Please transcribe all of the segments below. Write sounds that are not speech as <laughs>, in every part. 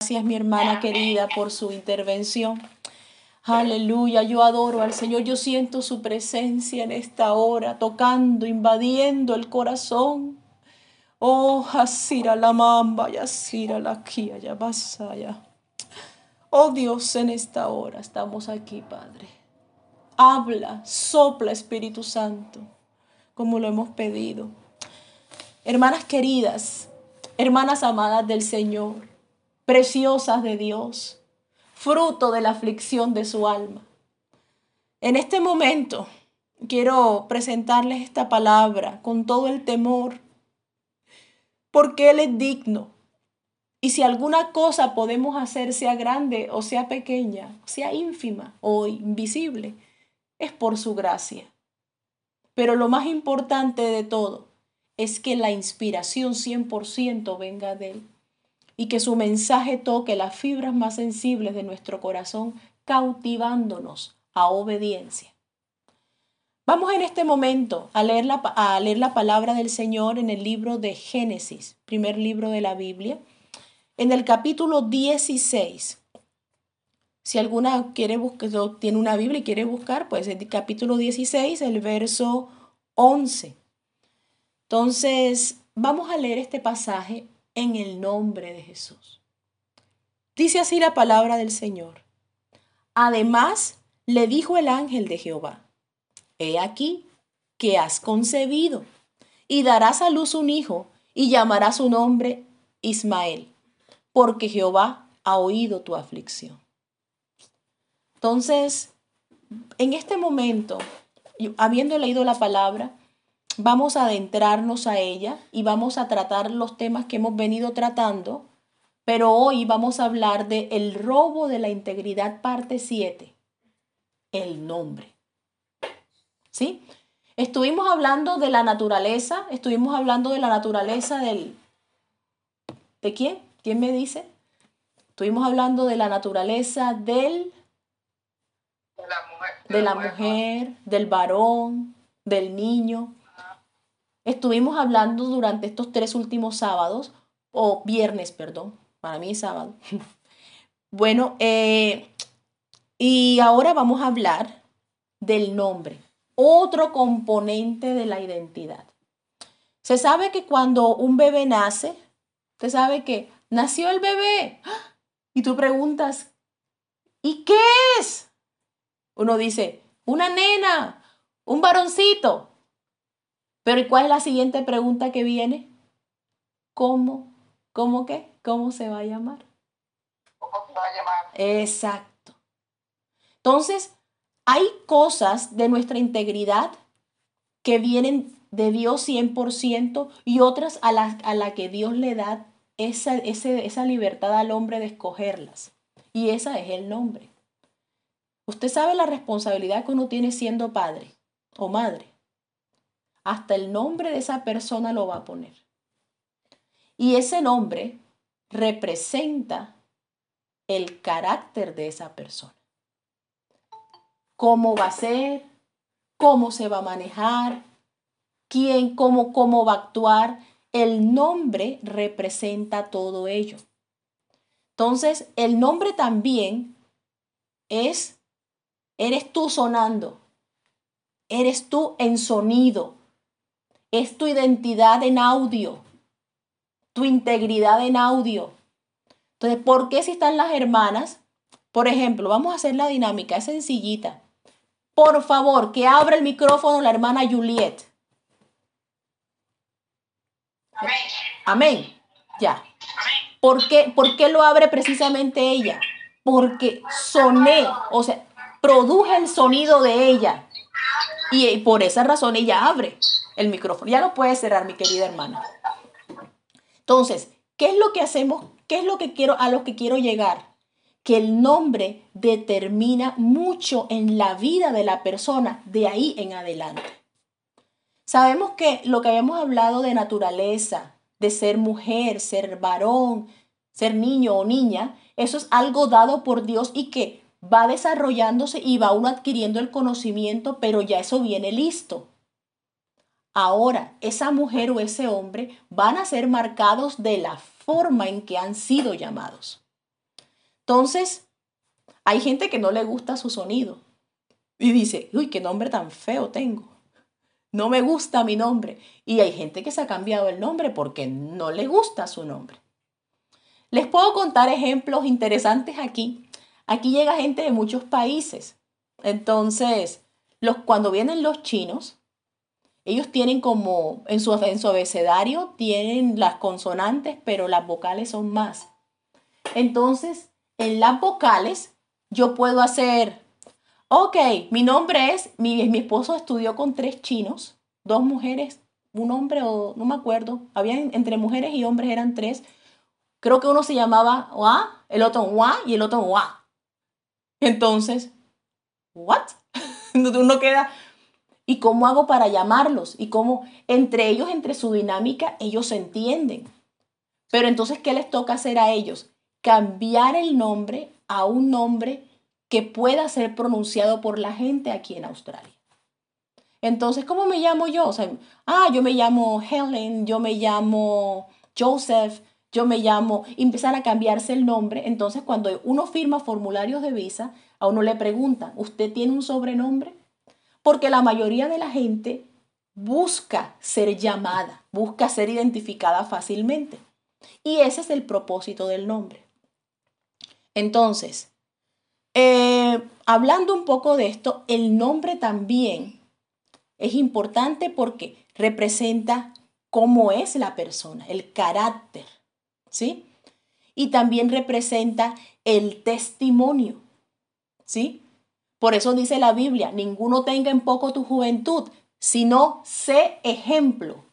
Gracias, mi hermana querida, por su intervención. Aleluya, yo adoro al Señor, yo siento su presencia en esta hora, tocando, invadiendo el corazón. Oh, Hasira la mamba, Yasira la kia, ya basaya. Oh Dios, en esta hora estamos aquí, Padre. Habla, sopla, Espíritu Santo, como lo hemos pedido. Hermanas queridas, hermanas amadas del Señor, preciosas de Dios, fruto de la aflicción de su alma. En este momento quiero presentarles esta palabra con todo el temor, porque Él es digno. Y si alguna cosa podemos hacer, sea grande o sea pequeña, sea ínfima o invisible, es por su gracia. Pero lo más importante de todo es que la inspiración 100% venga de Él y que su mensaje toque las fibras más sensibles de nuestro corazón, cautivándonos a obediencia. Vamos en este momento a leer, la, a leer la palabra del Señor en el libro de Génesis, primer libro de la Biblia, en el capítulo 16. Si alguna quiere buscar, tiene una Biblia y quiere buscar, pues el capítulo 16, el verso 11. Entonces, vamos a leer este pasaje en el nombre de Jesús. Dice así la palabra del Señor. Además, le dijo el ángel de Jehová, He aquí que has concebido y darás a luz un hijo y llamarás su nombre Ismael, porque Jehová ha oído tu aflicción. Entonces, en este momento, habiendo leído la palabra, vamos a adentrarnos a ella y vamos a tratar los temas que hemos venido tratando, pero hoy vamos a hablar de el robo de la integridad parte 7, el nombre. ¿Sí? Estuvimos hablando de la naturaleza, estuvimos hablando de la naturaleza del... ¿De quién? ¿Quién me dice? Estuvimos hablando de la naturaleza del... De la mujer, de la mujer del varón, del niño, Estuvimos hablando durante estos tres últimos sábados, o viernes, perdón, para mí es sábado. <laughs> bueno, eh, y ahora vamos a hablar del nombre, otro componente de la identidad. Se sabe que cuando un bebé nace, se sabe que nació el bebé. <gasps> Y tú preguntas, ¿y qué es? Uno dice, una nena, un varoncito. Pero ¿y cuál es la siguiente pregunta que viene? ¿Cómo? ¿Cómo qué? ¿Cómo se va a llamar? ¿Cómo se va a llamar? Exacto. Entonces, hay cosas de nuestra integridad que vienen de Dios 100% y otras a la, a la que Dios le da esa, esa libertad al hombre de escogerlas. Y esa es el nombre. Usted sabe la responsabilidad que uno tiene siendo padre o madre hasta el nombre de esa persona lo va a poner. Y ese nombre representa el carácter de esa persona. Cómo va a ser, cómo se va a manejar, quién, cómo, cómo va a actuar. El nombre representa todo ello. Entonces, el nombre también es, eres tú sonando, eres tú en sonido, es tu identidad en audio, tu integridad en audio. Entonces, ¿por qué si están las hermanas? Por ejemplo, vamos a hacer la dinámica, es sencillita. Por favor, que abra el micrófono la hermana Juliet. Amén. Ya. ¿Por qué, ¿Por qué lo abre precisamente ella? Porque soné, o sea, produje el sonido de ella. Y por esa razón ella abre el micrófono. Ya lo puedes cerrar, mi querida hermana. Entonces, ¿qué es lo que hacemos? ¿Qué es lo que quiero a lo que quiero llegar? Que el nombre determina mucho en la vida de la persona de ahí en adelante. Sabemos que lo que habíamos hablado de naturaleza, de ser mujer, ser varón, ser niño o niña, eso es algo dado por Dios y que va desarrollándose y va uno adquiriendo el conocimiento, pero ya eso viene listo. Ahora, esa mujer o ese hombre van a ser marcados de la forma en que han sido llamados. Entonces, hay gente que no le gusta su sonido y dice, uy, qué nombre tan feo tengo. No me gusta mi nombre. Y hay gente que se ha cambiado el nombre porque no le gusta su nombre. Les puedo contar ejemplos interesantes aquí. Aquí llega gente de muchos países. Entonces, los, cuando vienen los chinos, ellos tienen como en su, en su abecedario, tienen las consonantes, pero las vocales son más. Entonces, en las vocales, yo puedo hacer, ok, mi nombre es, mi, mi esposo estudió con tres chinos, dos mujeres, un hombre o no me acuerdo, había entre mujeres y hombres eran tres. Creo que uno se llamaba Wa, el otro Wa y el otro Wa. Entonces, ¿what? <laughs> Uno queda, ¿y cómo hago para llamarlos? Y cómo entre ellos, entre su dinámica, ellos se entienden. Pero entonces, ¿qué les toca hacer a ellos? Cambiar el nombre a un nombre que pueda ser pronunciado por la gente aquí en Australia. Entonces, ¿cómo me llamo yo? O sea, ah, yo me llamo Helen, yo me llamo Joseph, yo me llamo, empezar a cambiarse el nombre. Entonces, cuando uno firma formularios de visa, a uno le preguntan, ¿usted tiene un sobrenombre? Porque la mayoría de la gente busca ser llamada, busca ser identificada fácilmente. Y ese es el propósito del nombre. Entonces, eh, hablando un poco de esto, el nombre también es importante porque representa cómo es la persona, el carácter, ¿sí? Y también representa el testimonio, ¿sí? Por eso dice la Biblia, ninguno tenga en poco tu juventud, sino sé ejemplo.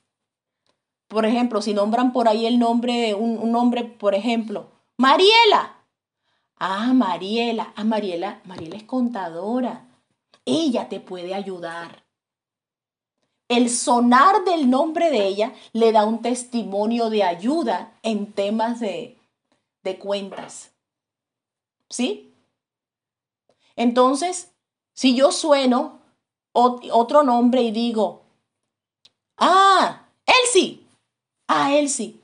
Por ejemplo, si nombran por ahí el nombre, un, un nombre, por ejemplo, Mariela, Ah, Mariela. Ah, Mariela. Mariela es contadora. Ella te puede ayudar. El sonar del nombre de ella le da un testimonio de ayuda en temas de, de cuentas. ¿Sí? Entonces, si yo sueno otro nombre y digo, ah, Elsie, ah, Elsie.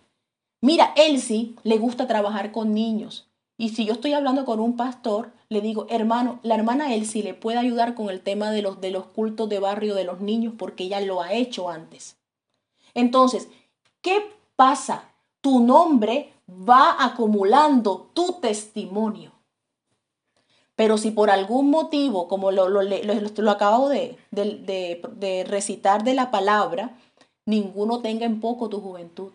Mira, Elsie le gusta trabajar con niños. Y si yo estoy hablando con un pastor, le digo, hermano, la hermana Elsie le puede ayudar con el tema de los, de los cultos de barrio de los niños porque ella lo ha hecho antes. Entonces, ¿qué pasa? Tu nombre va acumulando tu testimonio. Pero si por algún motivo, como lo, lo, lo, acabo de, de, de recitar de la palabra, ninguno tenga en poco tu juventud.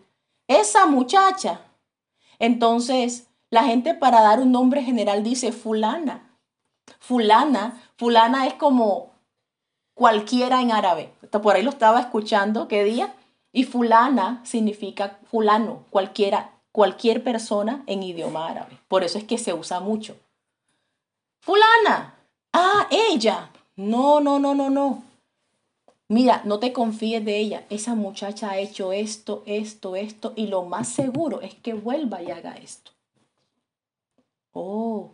Esa muchacha, entonces la gente para dar un nombre general dice fulana. Fulana, fulana es como cualquiera en árabe. Por ahí lo estaba escuchando, ¿qué día? Y fulana significa fulano, cualquiera, cualquier persona en idioma árabe. Por eso es que se usa mucho. Fulana. Ah, ella. No, no, no, no, no. Mira, no te confíes de ella. Esa muchacha ha hecho esto, esto, esto. Y lo más seguro es que vuelva y haga esto. Oh,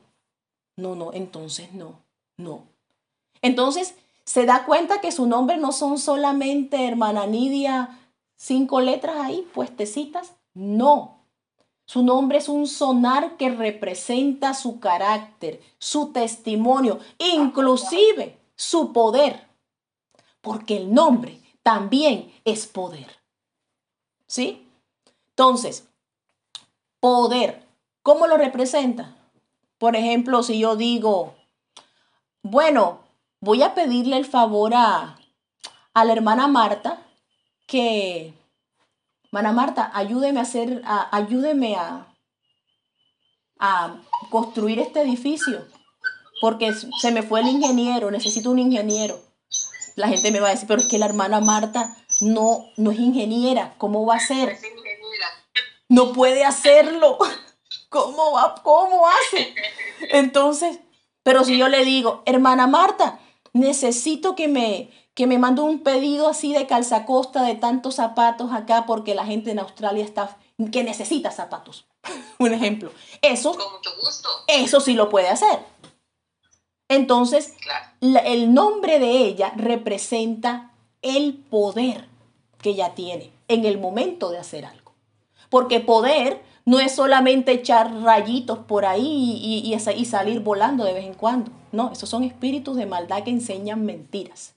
no, no, entonces no, no. Entonces se da cuenta que su nombre no son solamente hermana Nidia, cinco letras ahí puestecitas. No. Su nombre es un sonar que representa su carácter, su testimonio, inclusive su poder. Porque el nombre también es poder. ¿Sí? Entonces, poder, ¿cómo lo representa? Por ejemplo, si yo digo, bueno, voy a pedirle el favor a, a la hermana Marta que, hermana Marta, ayúdeme a hacer, ayúdeme a, a construir este edificio, porque se me fue el ingeniero, necesito un ingeniero. La gente me va a decir, pero es que la hermana Marta no, no es ingeniera, ¿cómo va a ser? No puede hacerlo. <laughs> ¿Cómo va? ¿Cómo hace? <laughs> Entonces, pero si yo le digo, hermana Marta, necesito que me, que me mande un pedido así de calzacosta de tantos zapatos acá porque la gente en Australia está que necesita zapatos. <laughs> un ejemplo. Eso, eso sí lo puede hacer. Entonces, el nombre de ella representa el poder que ella tiene en el momento de hacer algo. Porque poder No es solamente echar rayitos por ahí y, y, y salir volando de vez en cuando. No, esos son espíritus de maldad que enseñan mentiras.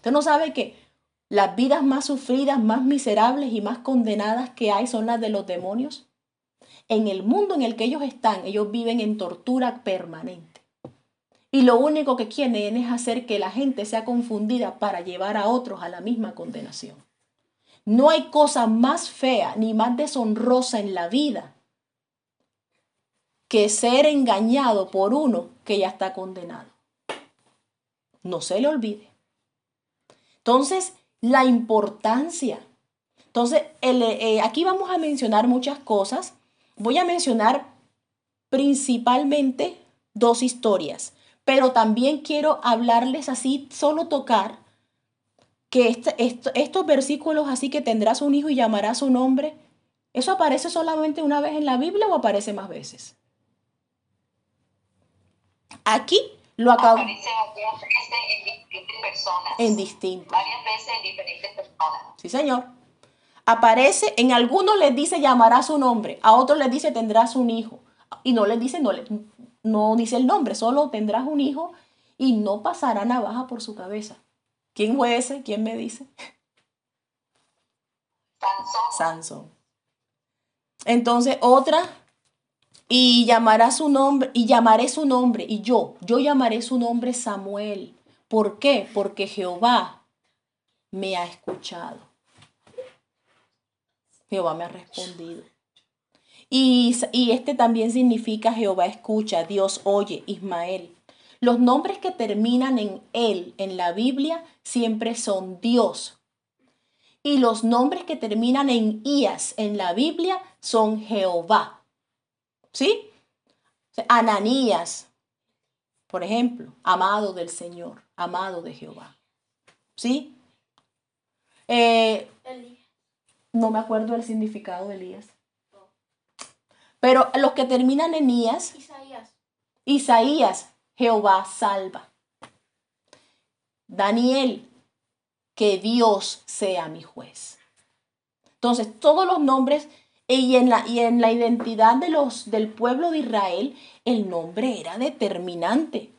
Usted no sabe que las vidas más sufridas, más miserables y más condenadas que hay son las de los demonios. En el mundo en el que ellos están, ellos viven en tortura permanente. Y lo único que quieren es hacer que la gente sea confundida para llevar a otros a la misma condenación. No hay cosa más fea ni más deshonrosa en la vida que ser engañado por uno que ya está condenado. No se le olvide. Entonces, la importancia. Entonces, eh, aquí vamos a mencionar muchas cosas. Voy a mencionar principalmente dos historias, pero también quiero hablarles así, solo tocar que este, estos versículos así que tendrás un hijo y llamarás su nombre, ¿eso aparece solamente una vez en la Biblia o aparece más veces? Aquí lo acabo. Aparece varias veces en distintas personas. En distintas. Varias veces en diferentes personas. Sí, señor. Aparece, en algunos les dice llamará su nombre, a otros les dice tendrás un hijo. Y no les dice, no, no dice el nombre, solo tendrás un hijo y no pasará navaja por su cabeza. ¿Quién fue ese? ¿Quién me dice? Sansón. Sansón. Entonces, otra, y llamará su nombre, y llamaré su nombre, y yo, yo llamaré su nombre Samuel. ¿Por qué? Porque Jehová me ha escuchado. Jehová me ha respondido. Y, y este también significa Jehová escucha, Dios oye, Ismael. Los nombres que terminan en él en la Biblia siempre son Dios. Y los nombres que terminan en Ías en la Biblia son Jehová. ¿Sí? Ananías, por ejemplo, amado del Señor, amado de Jehová. ¿Sí? Eh, no me acuerdo el significado de Elías. Pero los que terminan en Ías, Isaías. Isaías, Jehová salva. Daniel, que Dios sea mi juez. Entonces, todos los nombres y en la, y en la identidad de los, del pueblo de Israel, el nombre era determinante.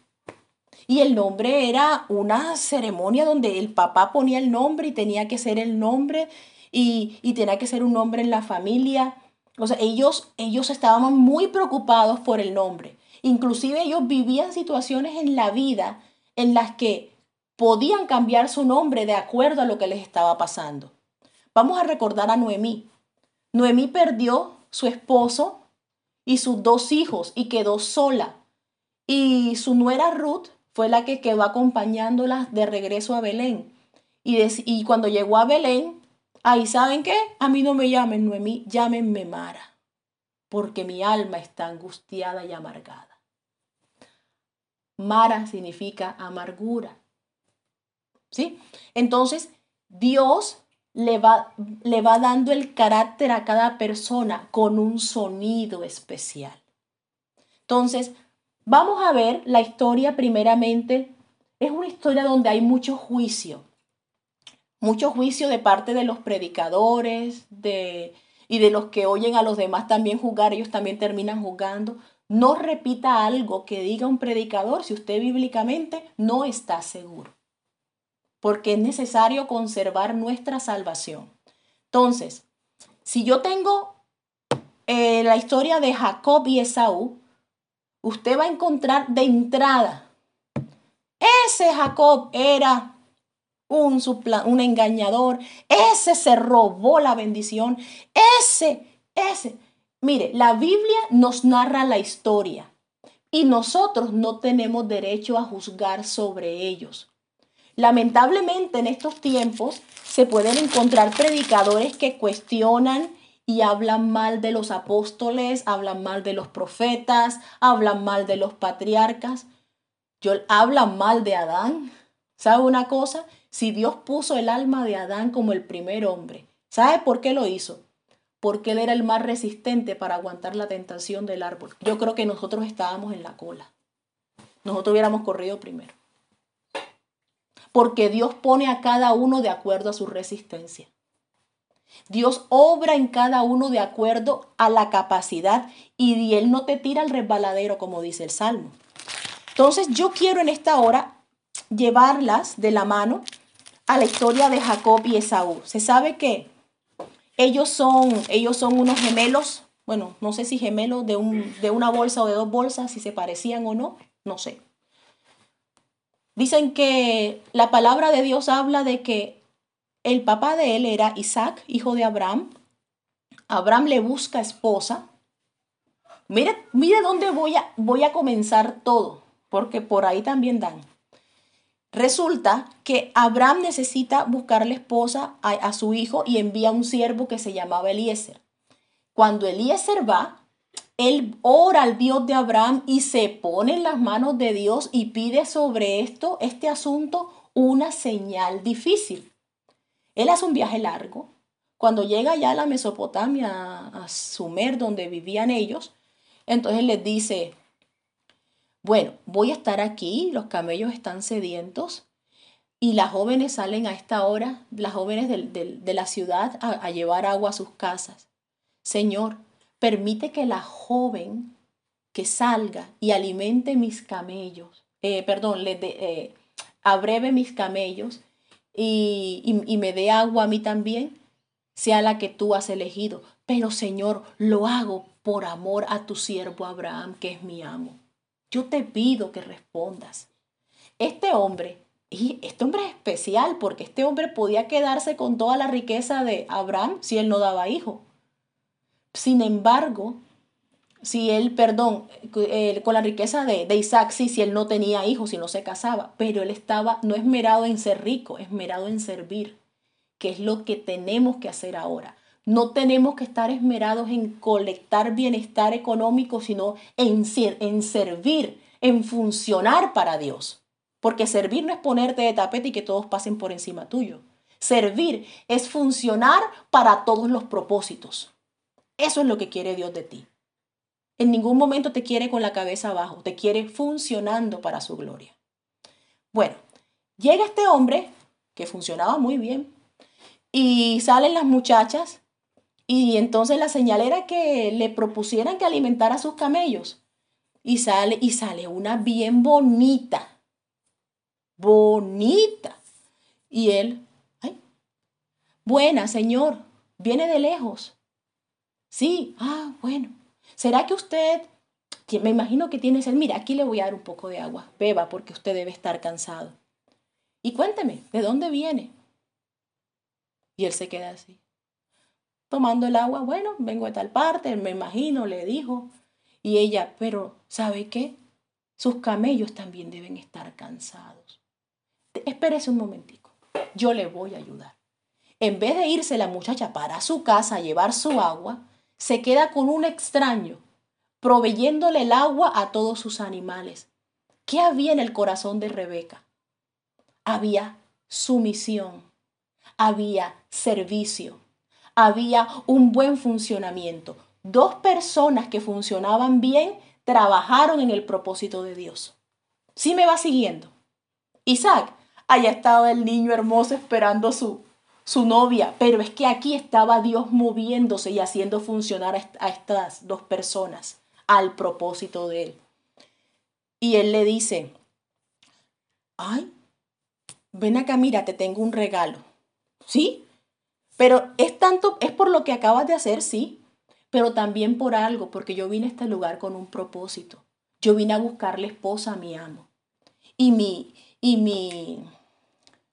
Y el nombre era una ceremonia donde el papá ponía el nombre y tenía que ser el nombre y, y tenía que ser un nombre en la familia. O sea, ellos, ellos estaban muy preocupados por el nombre. Inclusive ellos vivían situaciones en la vida en las que podían cambiar su nombre de acuerdo a lo que les estaba pasando. Vamos a recordar a Noemí. Noemí perdió su esposo y sus dos hijos y quedó sola. Y su nuera Ruth fue la que quedó acompañándola de regreso a Belén. Y, y cuando llegó a Belén, ahí saben qué, a mí no me llamen Noemí, llámenme Mara, porque mi alma está angustiada y amargada. Mara significa amargura. ¿Sí? Entonces, Dios le va, le va dando el carácter a cada persona con un sonido especial. Entonces, vamos a ver la historia primeramente. Es una historia donde hay mucho juicio. Mucho juicio de parte de los predicadores de, y de los que oyen a los demás también jugar. Ellos también terminan jugando. No repita algo que diga un predicador si usted bíblicamente no está seguro, porque es necesario conservar nuestra salvación. Entonces, si yo tengo eh, la historia de Jacob y Esaú, usted va a encontrar de entrada, ese Jacob era un, un engañador, ese se robó la bendición, ese, ese. Mire, la Biblia nos narra la historia y nosotros no tenemos derecho a juzgar sobre ellos. Lamentablemente en estos tiempos se pueden encontrar predicadores que cuestionan y hablan mal de los apóstoles, hablan mal de los profetas, hablan mal de los patriarcas. Yo, hablan mal de Adán. ¿Sabe una cosa? Si Dios puso el alma de Adán como el primer hombre, ¿sabe por qué lo hizo? porque él era el más resistente para aguantar la tentación del árbol. Yo creo que nosotros estábamos en la cola. Nosotros hubiéramos corrido primero. Porque Dios pone a cada uno de acuerdo a su resistencia. Dios obra en cada uno de acuerdo a la capacidad y Él no te tira al resbaladero, como dice el Salmo. Entonces yo quiero en esta hora llevarlas de la mano a la historia de Jacob y Esaú. Se sabe que ellos son, ellos son unos gemelos, bueno, no sé si gemelos de, un, de una bolsa o de dos bolsas, si se parecían o no, no sé. Dicen que la palabra de Dios habla de que el papá de él era Isaac, hijo de Abraham. Abraham le busca esposa. Mire, mire dónde voy a, voy a comenzar todo, porque por ahí también dan. Resulta que Abraham necesita buscarle esposa a, a, su hijo y envía un siervo que se llamaba Eliezer. Cuando Eliezer va, él ora al Dios de Abraham y se pone en las manos de Dios y pide sobre esto, este asunto, una señal difícil. Él hace un viaje largo. Cuando llega ya a la Mesopotamia, a Sumer, donde vivían ellos, entonces les dice, bueno, voy a estar aquí, los camellos están sedientos y las jóvenes salen a esta hora, las jóvenes de, la ciudad, a, a llevar agua a sus casas. Señor, permite que la joven que salga y alimente mis camellos, eh, perdón, le eh, abreve mis camellos y, y, me dé agua a mí también, sea la que tú has elegido. Pero Señor, lo hago por amor a tu siervo Abraham, que es mi amo. Yo te pido que respondas. Este hombre, y este hombre es especial porque este hombre podía quedarse con toda la riqueza de Abraham si él no daba hijo. Sin embargo, si él, perdón, eh, con la riqueza de, de, Isaac, sí, si él no tenía hijos, y no se casaba, pero él estaba no esmerado en ser rico, esmerado en servir, que es lo que tenemos que hacer ahora. No tenemos que estar esmerados en colectar bienestar económico, sino en, en servir, en funcionar para Dios. Porque servir no es ponerte de tapete y que todos pasen por encima tuyo. Servir es funcionar para todos los propósitos. Eso es lo que quiere Dios de ti. En ningún momento te quiere con la cabeza abajo, te quiere funcionando para su gloria. Bueno, llega este hombre que funcionaba muy bien y salen las muchachas y entonces la señal era que le propusieran que alimentara a sus camellos. Y sale y sale una bien bonita. Bonita. Y él, ay, buena, señor, viene de lejos. Sí, ah, bueno. ¿Será que usted, me imagino que tiene sed, mira, aquí le voy a dar un poco de agua, beba porque usted debe estar cansado. Y cuénteme, ¿de dónde viene? Y él se queda así, tomando el agua, bueno, vengo de tal parte, me imagino, le dijo. Y ella, pero ¿sabe qué? Sus camellos también deben estar cansados. Espérese un momentico, yo le voy a ayudar. En vez de irse la muchacha para su casa a llevar su agua, se queda con un extraño, proveyéndole el agua a todos sus animales. ¿Qué había en el corazón de Rebeca? Había sumisión, había servicio, había un buen funcionamiento. Dos personas que funcionaban bien trabajaron en el propósito de Dios. ¿Sí me va siguiendo? Isaac, allá estaba el niño hermoso esperando su, su novia, pero es que aquí estaba Dios moviéndose y haciendo funcionar a estas dos personas al propósito de él. Y él le dice, ay, ven acá, mira, te tengo un regalo. ¿Sí? Pero es tanto, es por lo que acabas de hacer, sí, pero también por algo, porque yo vine a este lugar con un propósito. Yo vine a buscarle esposa a mi amo. Y mi, y mi,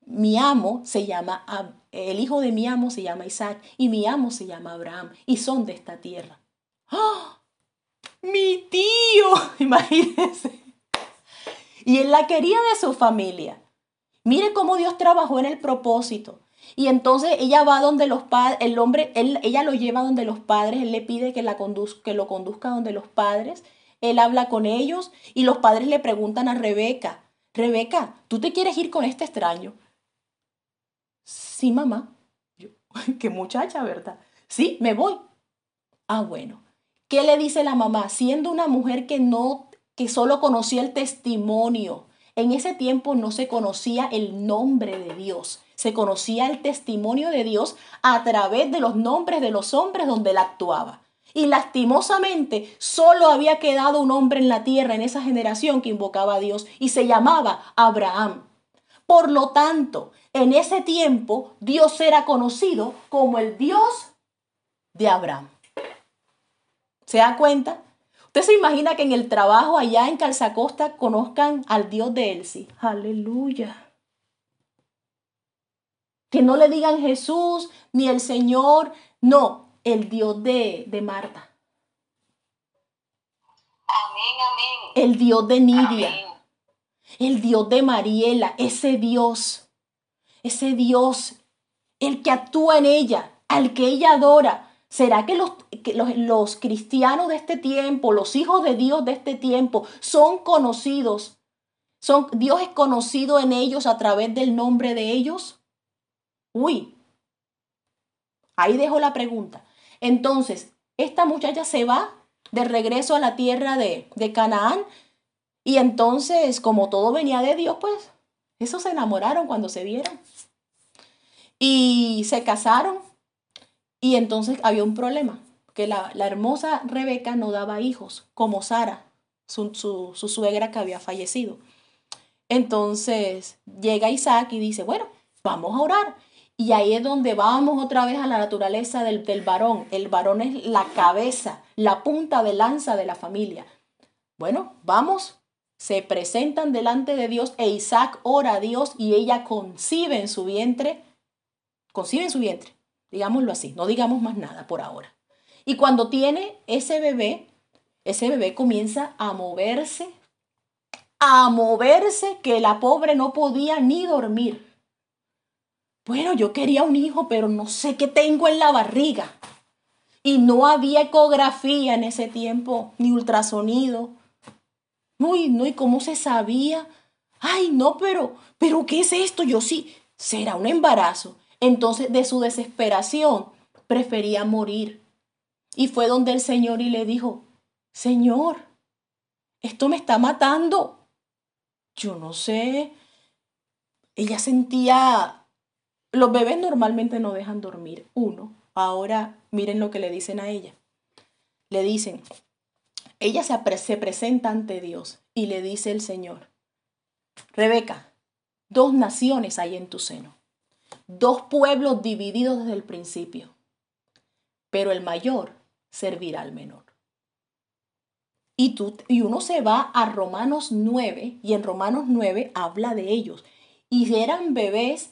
mi amo se llama, el hijo de mi amo se llama Isaac y mi amo se llama Abraham y son de esta tierra. ¡Ah! Mi tío, <laughs> imagínense. Y él la quería de su familia. Mire cómo Dios trabajó en el propósito. Y entonces ella va donde los padres, el hombre, él, ella lo lleva donde los padres, él le pide que, la que lo conduzca donde los padres. Él habla con ellos y los padres le preguntan a Rebeca, Rebeca, ¿tú te quieres ir con este extraño? Sí, mamá. Yo, <laughs> qué muchacha, ¿verdad? Sí, me voy. Ah, bueno. ¿Qué le dice la mamá? Siendo una mujer que no, que solo conocía el testimonio. En ese tiempo no se conocía el nombre de Dios. Se conocía el testimonio de Dios a través de los nombres de los hombres donde él actuaba. Y lastimosamente solo había quedado un hombre en la tierra en esa generación que invocaba a Dios y se llamaba Abraham. Por lo tanto, en ese tiempo Dios era conocido como el Dios de Abraham. ¿Se da cuenta? Usted se imagina que en el trabajo allá en Calzacosta conozcan al Dios de Elsie. Aleluya. Que no le digan Jesús ni el Señor, no, el Dios de, de Marta. Amén, amén. El Dios de Nidia. Amén. El Dios de Mariela. Ese Dios. Ese Dios. El que actúa en ella. Al que ella adora. ¿Será que, los, que los, los cristianos de este tiempo, los hijos de Dios de este tiempo, son conocidos? Son, Dios es conocido en ellos a través del nombre de ellos. Uy, ahí dejo la pregunta. Entonces, esta muchacha se va de regreso a la tierra de, de Canaán y entonces, como todo venía de Dios, pues, esos se enamoraron cuando se vieron. Y se casaron. Y entonces había un problema, que la, la hermosa Rebeca no daba hijos, como Sara, su, su, su suegra que había fallecido. Entonces llega Isaac y dice, bueno, vamos a orar. Y ahí es donde vamos otra vez a la naturaleza del, del, varón. El varón es la cabeza, la punta de lanza de la familia. Bueno, vamos. Se presentan delante de Dios e Isaac ora a Dios y ella concibe en su vientre, concibe en su vientre, digámoslo así, no digamos más nada por ahora. Y cuando tiene ese bebé, ese bebé comienza a moverse, a moverse que la pobre no podía ni dormir. Bueno, yo quería un hijo, pero no sé qué tengo en la barriga. Y no había ecografía en ese tiempo, ni ultrasonido. Uy, no, ¿y cómo se sabía? Ay, no, pero, pero ¿qué es esto? Yo sí, será un embarazo. Entonces, de su desesperación, prefería morir. Y fue donde el Señor y le dijo, Señor, esto me está matando. Yo no sé. Ella sentía, los bebés normalmente no dejan dormir. Uno, ahora miren lo que le dicen a ella. Le dicen, ella se, se presenta ante Dios y le dice el Señor, Rebeca, dos naciones hay en tu seno, dos pueblos divididos desde el principio, pero el mayor servirá al menor. Y, tú, y uno se va a Romanos 9 y en Romanos 9 habla de ellos. Y eran bebés,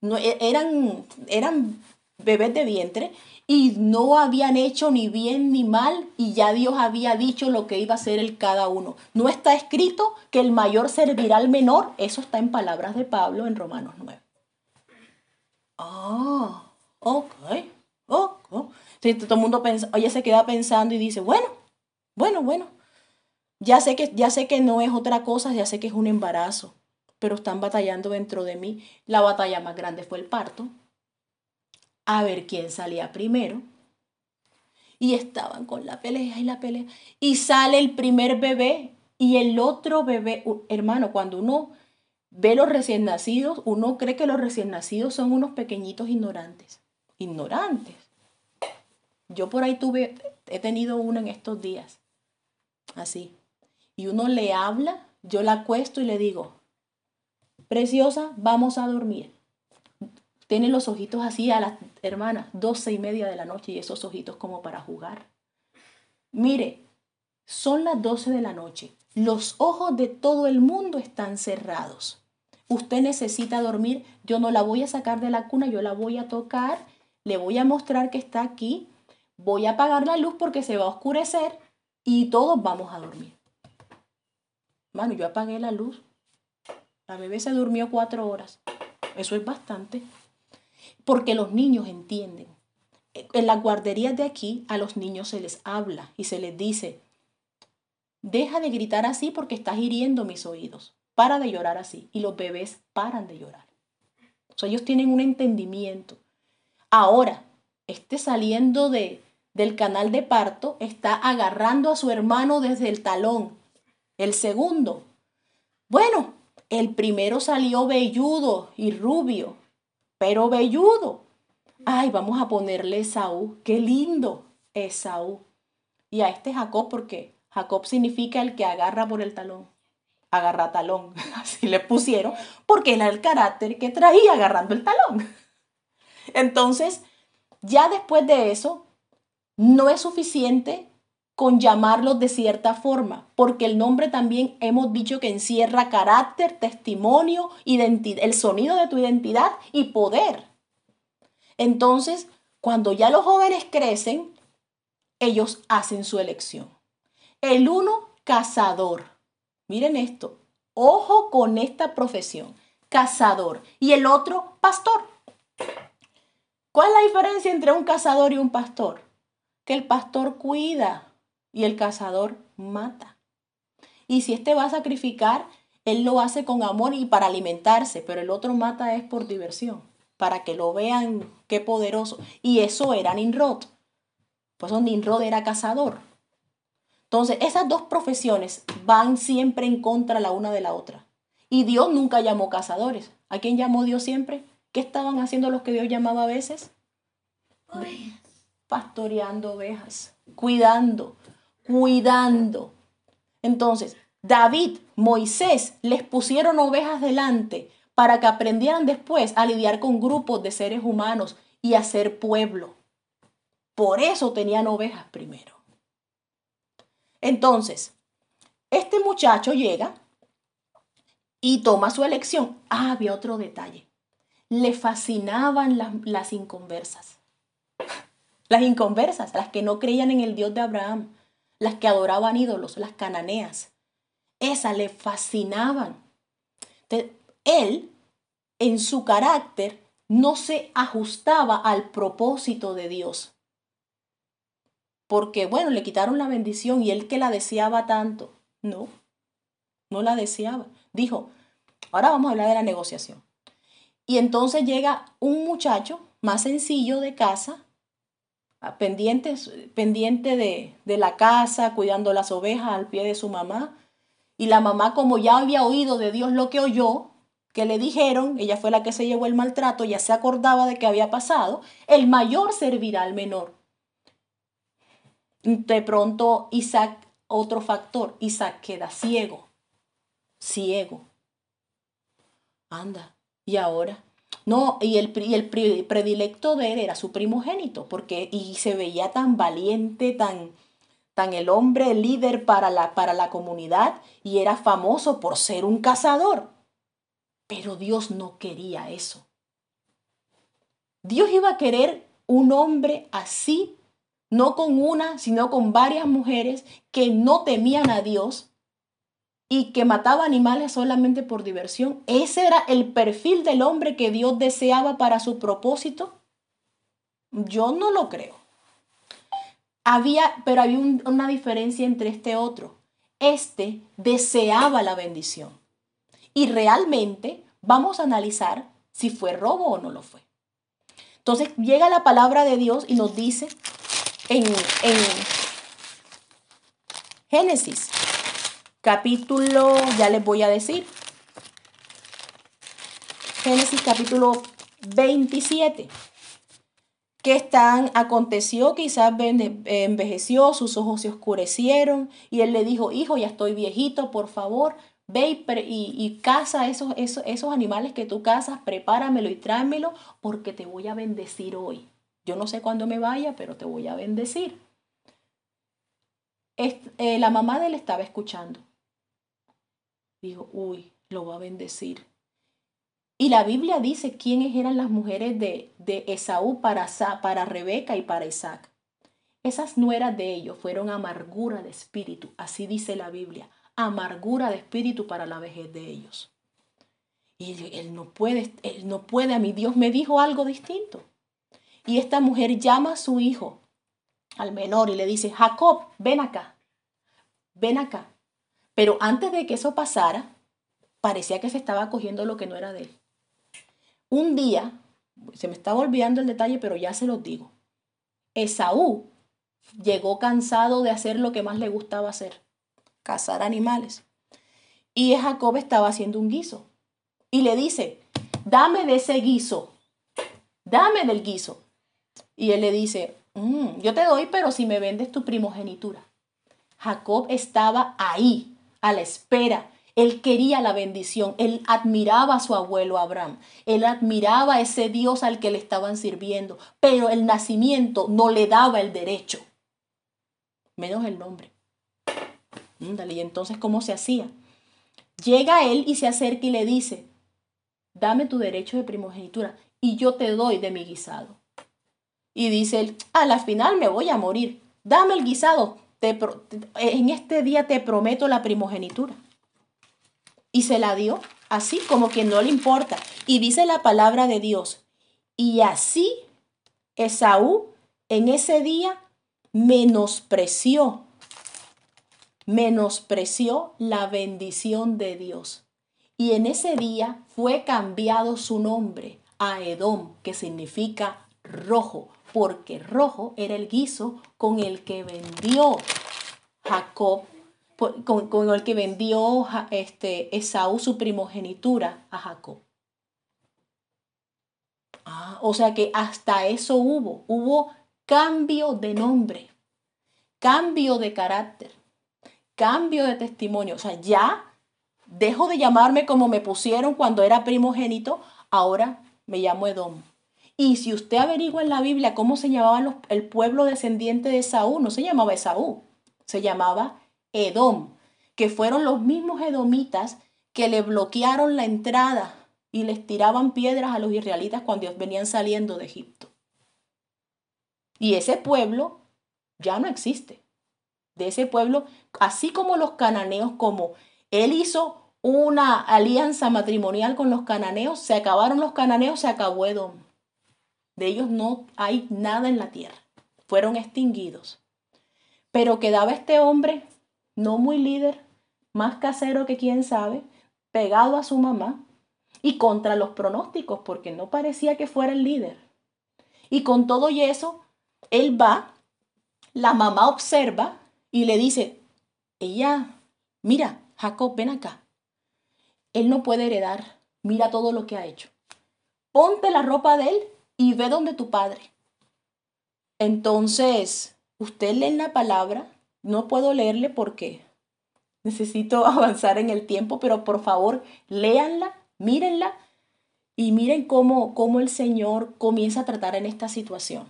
no, eran, eran bebés de vientre y no habían hecho ni bien ni mal y ya Dios había dicho lo que iba a hacer el cada uno. No está escrito que el mayor servirá al menor, eso está en palabras de Pablo en Romanos 9. Ah, ok, ok. Entonces, todo mundo pensa, oye, se queda pensando y dice, bueno, bueno, bueno, ya sé que ya sé que no es otra cosa, ya sé que es un embarazo, pero están batallando dentro de mí. La batalla más grande fue el parto. A ver quién salía primero. Y estaban con la pelea y la pelea. Y sale el primer bebé y el otro bebé, hermano, cuando uno ve los recién nacidos, uno cree que los recién nacidos son unos pequeñitos ignorantes. Ignorantes. Yo por ahí tuve, he tenido uno en estos días. Así. Y uno le habla, yo la acuesto y le digo, preciosa, vamos a dormir. Tiene los ojitos así a las hermanas, doce y media de la noche y esos ojitos como para jugar. Mire, son las doce de la noche. Los ojos de todo el mundo están cerrados. Usted necesita dormir. Yo no la voy a sacar de la cuna, yo la voy a tocar. Le voy a mostrar que está aquí. Voy a apagar la luz porque se va a oscurecer y todos vamos a dormir. Bueno, yo apagué la luz. La bebé se durmió cuatro horas. Eso es bastante. Porque los niños entienden. En las guarderías de aquí a los niños se les habla y se les dice, deja de gritar así porque estás hiriendo mis oídos. Para de llorar así. Y los bebés paran de llorar. O sea, ellos tienen un entendimiento. Ahora, este saliendo de, del canal de parto está agarrando a su hermano desde el talón. El segundo, bueno, el primero salió velludo y rubio, pero velludo. Ay, vamos a ponerle Esaú. Qué lindo, Esaú. Y a este Jacob, porque Jacob significa el que agarra por el talón. Agarra talón. <laughs> Así le pusieron, porque era el carácter que traía agarrando el talón. Entonces, ya después de eso, no es suficiente con llamarlos de cierta forma, porque el nombre también hemos dicho que encierra carácter, testimonio, el sonido de tu identidad y poder. Entonces, cuando ya los jóvenes crecen, ellos hacen su elección. El uno, cazador. Miren esto, ojo con esta profesión, cazador. Y el otro, pastor. ¿Cuál es la diferencia entre un cazador y un pastor? Que el pastor cuida, y el cazador mata. Y si éste va a sacrificar, él lo hace con amor y para alimentarse, pero el otro mata es por diversión, para que lo vean qué poderoso. Y eso era Ninrod. Pues Ninrod era cazador. Entonces, esas dos profesiones van siempre en contra la una de la otra. Y Dios nunca llamó cazadores. ¿A quién llamó Dios siempre? ¿Qué estaban haciendo los que Dios llamaba a veces? Pastoreando ovejas, cuidando, cuidando. Entonces, David, Moisés les pusieron ovejas delante para que aprendieran después a lidiar con grupos de seres humanos y a ser pueblo. Por eso tenían ovejas primero. Entonces, este muchacho llega y toma su elección. Ah, había otro detalle. Le fascinaban las, las inconversas. Las inconversas, las que no creían en el Dios de Abraham las que ídolos, las cananeas. Esas le fascinaban. él, en su carácter, no se ajustaba al propósito de Dios. Porque, bueno, le quitaron la bendición y él que la deseaba tanto. No, no la deseaba. Dijo, ahora vamos a hablar de la negociación. Y entonces llega un muchacho más sencillo de casa, pendiente, pendiente de, de la casa, cuidando las ovejas al pie de su mamá. Y la mamá, como ya había oído de Dios lo que oyó, que le dijeron, ella fue la que se llevó el maltrato, ya se acordaba de que había pasado, el mayor servirá al menor. De pronto Isaac, otro factor, Isaac queda ciego, ciego. Anda, ¿y ahora? No, y el, el predilecto de él era su primogénito, porque y se veía tan valiente, tan, tan el hombre líder para la, para la comunidad y era famoso por ser un cazador. Pero Dios no quería eso. Dios iba a querer un hombre así, no con una, sino con varias mujeres que no temían a Dios, y que mataba animales solamente por diversión. ¿Ese era el perfil del hombre que Dios deseaba para su propósito? Yo no lo creo. Había, pero había una diferencia entre este otro. Este deseaba la bendición. Y realmente vamos a analizar si fue robo o no lo fue. Entonces llega la palabra de Dios y nos dice en, en Génesis capítulo, ya les voy a decir. Génesis capítulo 27. Que están, aconteció, quizás envejeció, sus ojos se oscurecieron y él le dijo, hijo, ya estoy viejito, por favor, ve y, y, caza esos, esos, esos animales que tú cazas, prepáramelo y tráemelo porque te voy a bendecir hoy. Yo no sé cuándo me vaya, pero te voy a bendecir. Eh, la mamá de él estaba escuchando dijo, uy, lo va a bendecir. Y la Biblia dice quiénes eran las mujeres de, de Esaú para, para Rebeca y para Isaac. Esas nueras de ellos fueron amargura de espíritu, así dice la Biblia, amargura de espíritu para la vejez de ellos. Y él no puede, él no puede, a mi Dios me dijo algo distinto. Y esta mujer llama a su hijo, al menor, y le dice, Jacob, ven acá, ven acá. Pero antes de que eso pasara, parecía que se estaba cogiendo lo que no era de él. Un día, se me estaba olvidando el detalle, pero ya se lo digo. Esaú llegó cansado de hacer lo que más le gustaba hacer, cazar animales. Y Jacob estaba haciendo un guiso. Y le dice, dame de ese guiso. dame del guiso. Y él le dice, "Mm, yo te doy, pero si me vendes tu primogenitura. Jacob estaba ahí, a la espera. Él quería la bendición, él admiraba a su abuelo Abraham, él admiraba a ese Dios al que le estaban sirviendo, pero el nacimiento no le daba el derecho, menos el nombre. Y entonces, ¿cómo se hacía? Llega él y se acerca y le dice, dame tu derecho de primogenitura y yo te doy de mi guisado. Y dice él, a la final me voy a morir, dame el guisado, en este día te prometo la primogenitura. Y se la dio, así como que no le importa. Y dice la palabra de Dios, y así Esaú en ese día menospreció menospreció la bendición de Dios. Y en ese día fue cambiado su nombre a Edom, que significa rojo, porque rojo era el guiso con el que vendió Jacob, con, con el que vendió este, Esaú su primogenitura a Jacob. Ah, o sea que hasta eso hubo, hubo cambio de nombre, cambio de carácter cambio de testimonio. O sea, ya dejo de llamarme como me pusieron cuando era primogénito, ahora me llamo Edom. Y si usted averigua en la Biblia cómo se llamaba los- el pueblo descendiente de Esaú, no se llamaba Esaú, se llamaba Edom, que fueron los mismos edomitas que le bloquearon la entrada y les tiraban piedras a los israelitas cuando venían saliendo de Egipto. Y ese pueblo ya no existe de ese pueblo, así como los cananeos, como él hizo una alianza matrimonial con los cananeos, se acabaron los cananeos, se acabó Edom. De ellos no hay nada en la tierra, fueron extinguidos. Pero quedaba este hombre, no muy líder, más casero que quién sabe, pegado a su mamá y contra los pronósticos, porque no parecía que fuera el líder. Y con todo y eso, él va, la mamá observa y le dice, ella, mira, Jacob, ven acá. Él no puede heredar. Mira todo lo que ha hecho. Ponte la ropa de él y ve donde tu padre. Entonces, usted lee la palabra. No puedo leerle porque necesito <laughs> avanzar en el tiempo, pero por favor, léanla, mírenla y miren cómo, cómo el Señor comienza a tratar en esta situación.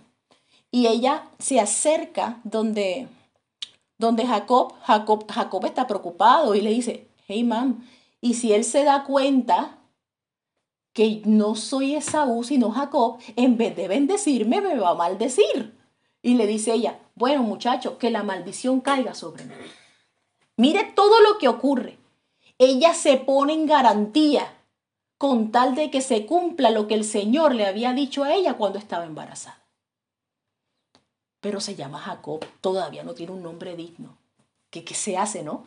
Y ella se acerca donde donde Jacob, Jacob, Jacob está preocupado y le dice, hey mam, y si él se da cuenta que no soy Esaú, sino Jacob, en vez de bendecirme, me va a maldecir. Y le dice ella, bueno muchacho, que la maldición caiga sobre mí. Mire todo lo que ocurre. Ella se pone en garantía con tal de que se cumpla lo que el Señor le había dicho a ella cuando estaba embarazada pero se llama Jacob, todavía no tiene un nombre digno. ¿Qué, qué se hace, no?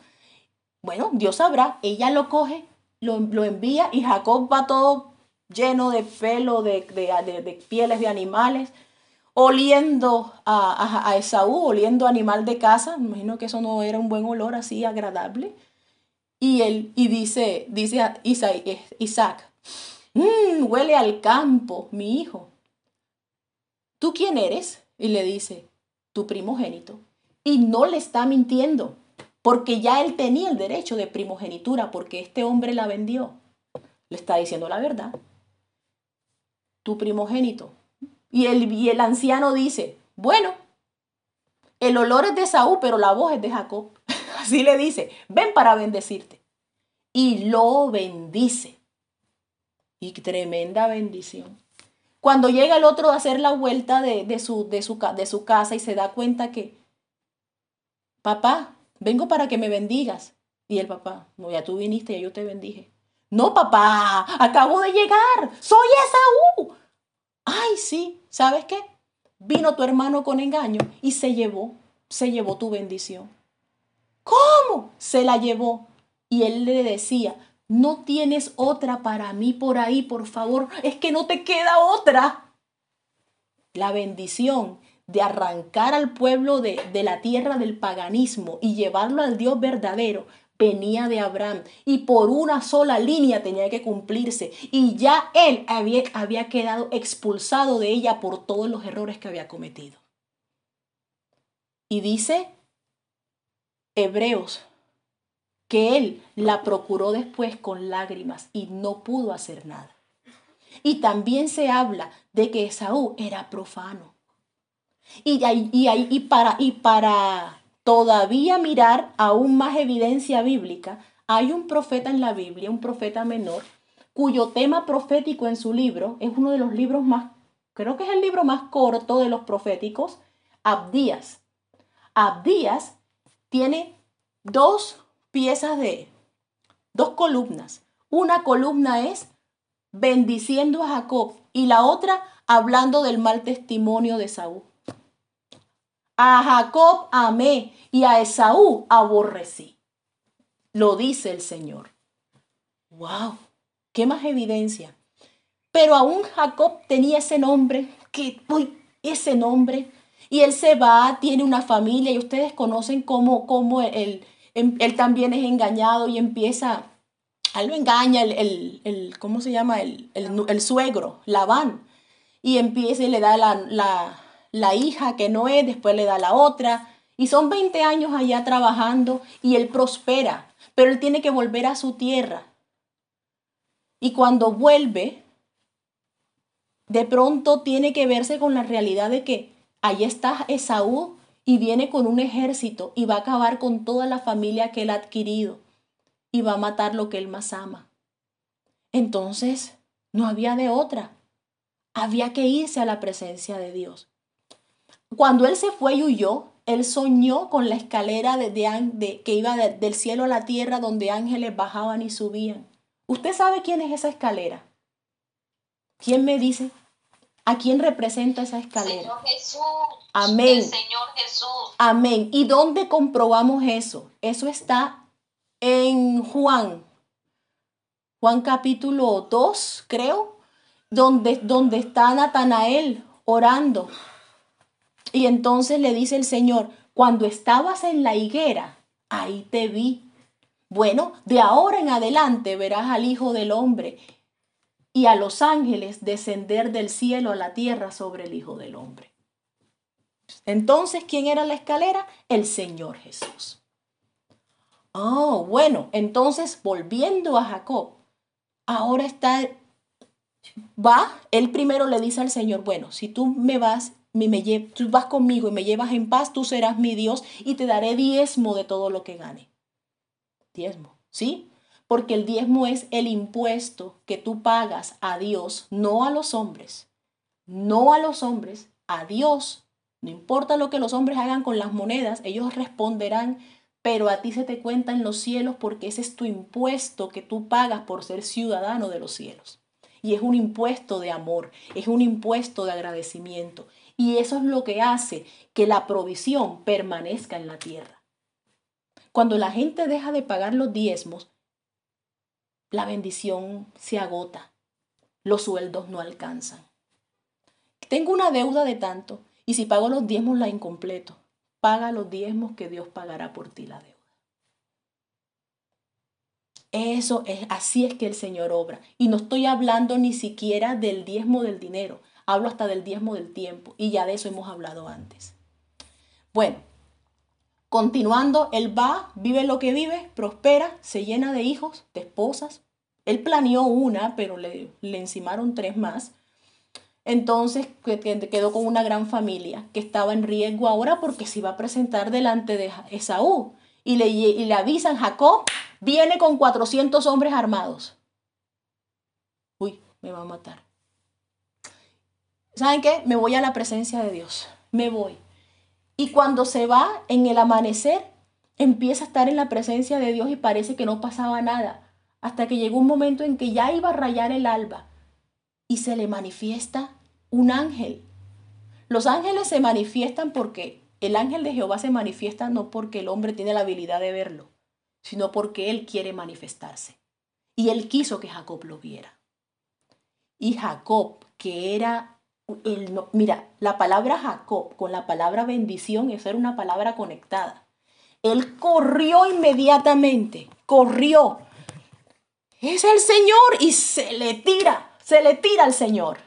Bueno, Dios sabrá, ella lo coge, lo, lo envía y Jacob va todo lleno de pelo, de, de, de, pieles de animales, oliendo a, a, a, Esaú, oliendo animal de casa. Me imagino que eso no era un buen olor así agradable. Y él, y dice, dice a Isaac, mmm, huele al campo, mi hijo. ¿Tú quién eres? Y le dice, tu primogénito. Y no le está mintiendo, porque ya él tenía el derecho de primogenitura, porque este hombre la vendió. Le está diciendo la verdad. Tu primogénito. Y el, el anciano dice, bueno, el olor es de Saúl, pero la voz es de Jacob. <laughs> Así le dice, ven para bendecirte. Y lo bendice. Y tremenda bendición. Cuando llega el otro a hacer la vuelta de, de, su, de, su, de su casa y se da cuenta que, papá, vengo para que me bendigas. Y el papá, no, ya tú viniste, ya yo te bendije. No, papá, acabo de llegar, soy Esaú. Ay, sí, ¿sabes qué? Vino tu hermano con engaño y se llevó, se llevó tu bendición. ¿Cómo? Se la llevó. Y él le decía, no tienes otra para mí por ahí, por favor. Es que no te queda otra. La bendición de arrancar al pueblo de, de, la tierra del paganismo y llevarlo al Dios verdadero venía de Abraham y por una sola línea tenía que cumplirse y ya él había, había quedado expulsado de ella por todos los errores que había cometido. Y dice Hebreos que él la procuró después con lágrimas y no pudo hacer nada. Y también se habla de que Esaú era profano. Y, y, y, para, y para todavía mirar aún más evidencia bíblica, hay un profeta en la Biblia, un profeta menor, cuyo tema profético en su libro es uno de los libros más, creo que es el libro más corto de los proféticos, Abdías. Abdías tiene dos piezas de, dos columnas. Una columna es bendiciendo a Jacob y la otra hablando del mal testimonio de Saúl. A Jacob amé y a Esaú aborrecí. Lo dice el Señor. ¡Wow! ¿Qué más evidencia? Pero aún Jacob tenía ese nombre, que, uy, ese nombre, y él se va, tiene una familia, y ustedes conocen cómo, cómo él, él también es engañado y empieza, a lo engaña el, el, ¿cómo se llama? El, el, suegro, Labán, y empieza y le da la, la la hija que no es, después le da la otra. Y son 20 años allá trabajando y él prospera, pero él tiene que volver a su tierra. Y cuando vuelve, de pronto tiene que verse con la realidad de que ahí está Esaú y viene con un ejército y va a acabar con toda la familia que él ha adquirido y va a matar lo que él más ama. Entonces, no había de otra. Había que irse a la presencia de Dios. Cuando él se fue y huyó, él soñó con la escalera de, que iba del cielo a la tierra donde ángeles bajaban y subían. ¿Usted sabe quién es esa escalera? ¿Quién me dice? ¿A quién representa esa escalera? Señor Jesús. Amén. Señor Jesús. Amén. ¿Y dónde comprobamos eso? Eso está en Juan. Juan capítulo 2, creo, donde, donde está Natanael orando y entonces le dice el Señor, cuando estabas en la higuera, ahí te vi. Bueno, de ahora en adelante verás al Hijo del Hombre y a los ángeles descender del cielo a la tierra sobre el Hijo del Hombre. Entonces, ¿quién era la escalera? El Señor Jesús. Oh, bueno, entonces volviendo a Jacob, ahora está, va, él primero le dice al Señor, bueno, si tú me vas me, tú vas conmigo y me llevas en paz, tú serás mi Dios y te daré diezmo de todo lo que gane. Diezmo, ¿sí? Porque el diezmo es el impuesto que tú pagas a Dios, no a los hombres. No a los hombres, a Dios. No importa lo que los hombres hagan con las monedas, ellos responderán, pero a ti se te cuenta en los cielos porque ese es tu impuesto que tú pagas por ser ciudadano de los cielos. Y es un impuesto de amor, es un impuesto de agradecimiento. Y eso es lo que hace que la provisión permanezca en la tierra. Cuando la gente deja de pagar los diezmos, la bendición se agota, los sueldos no alcanzan. Tengo una deuda de tanto y si pago los diezmos la incompleto. Paga los diezmos que Dios pagará por ti la deuda. Eso es, así es que el Señor obra. Y no estoy hablando ni siquiera del diezmo del dinero. Hablo hasta del diezmo del tiempo y ya de eso hemos hablado antes. Bueno, continuando, él va, vive lo que vive, prospera, se llena de hijos, de esposas. Él planeó una, pero le, le encimaron tres más. Entonces quedó con una gran familia que estaba en riesgo ahora porque se iba a presentar delante de Esaú. Y le, y le avisan, Jacob viene con 400 hombres armados. Uy, me va a matar. ¿Saben qué? Me voy a la presencia de Dios, me voy. Y cuando se va en el amanecer, empieza a estar en la presencia de Dios y parece que no pasaba nada, hasta que llegó un momento en que ya iba a rayar el alba y se le manifiesta un ángel. Los ángeles se manifiestan porque el ángel de Jehová se manifiesta no porque el hombre tiene la habilidad de verlo, sino porque él quiere manifestarse. Y él quiso que Jacob lo viera. Y Jacob, que era mira, la palabra Jacob con la palabra bendición, es era una palabra conectada. Él corrió inmediatamente, corrió. Es el Señor y se le tira, se le tira al Señor.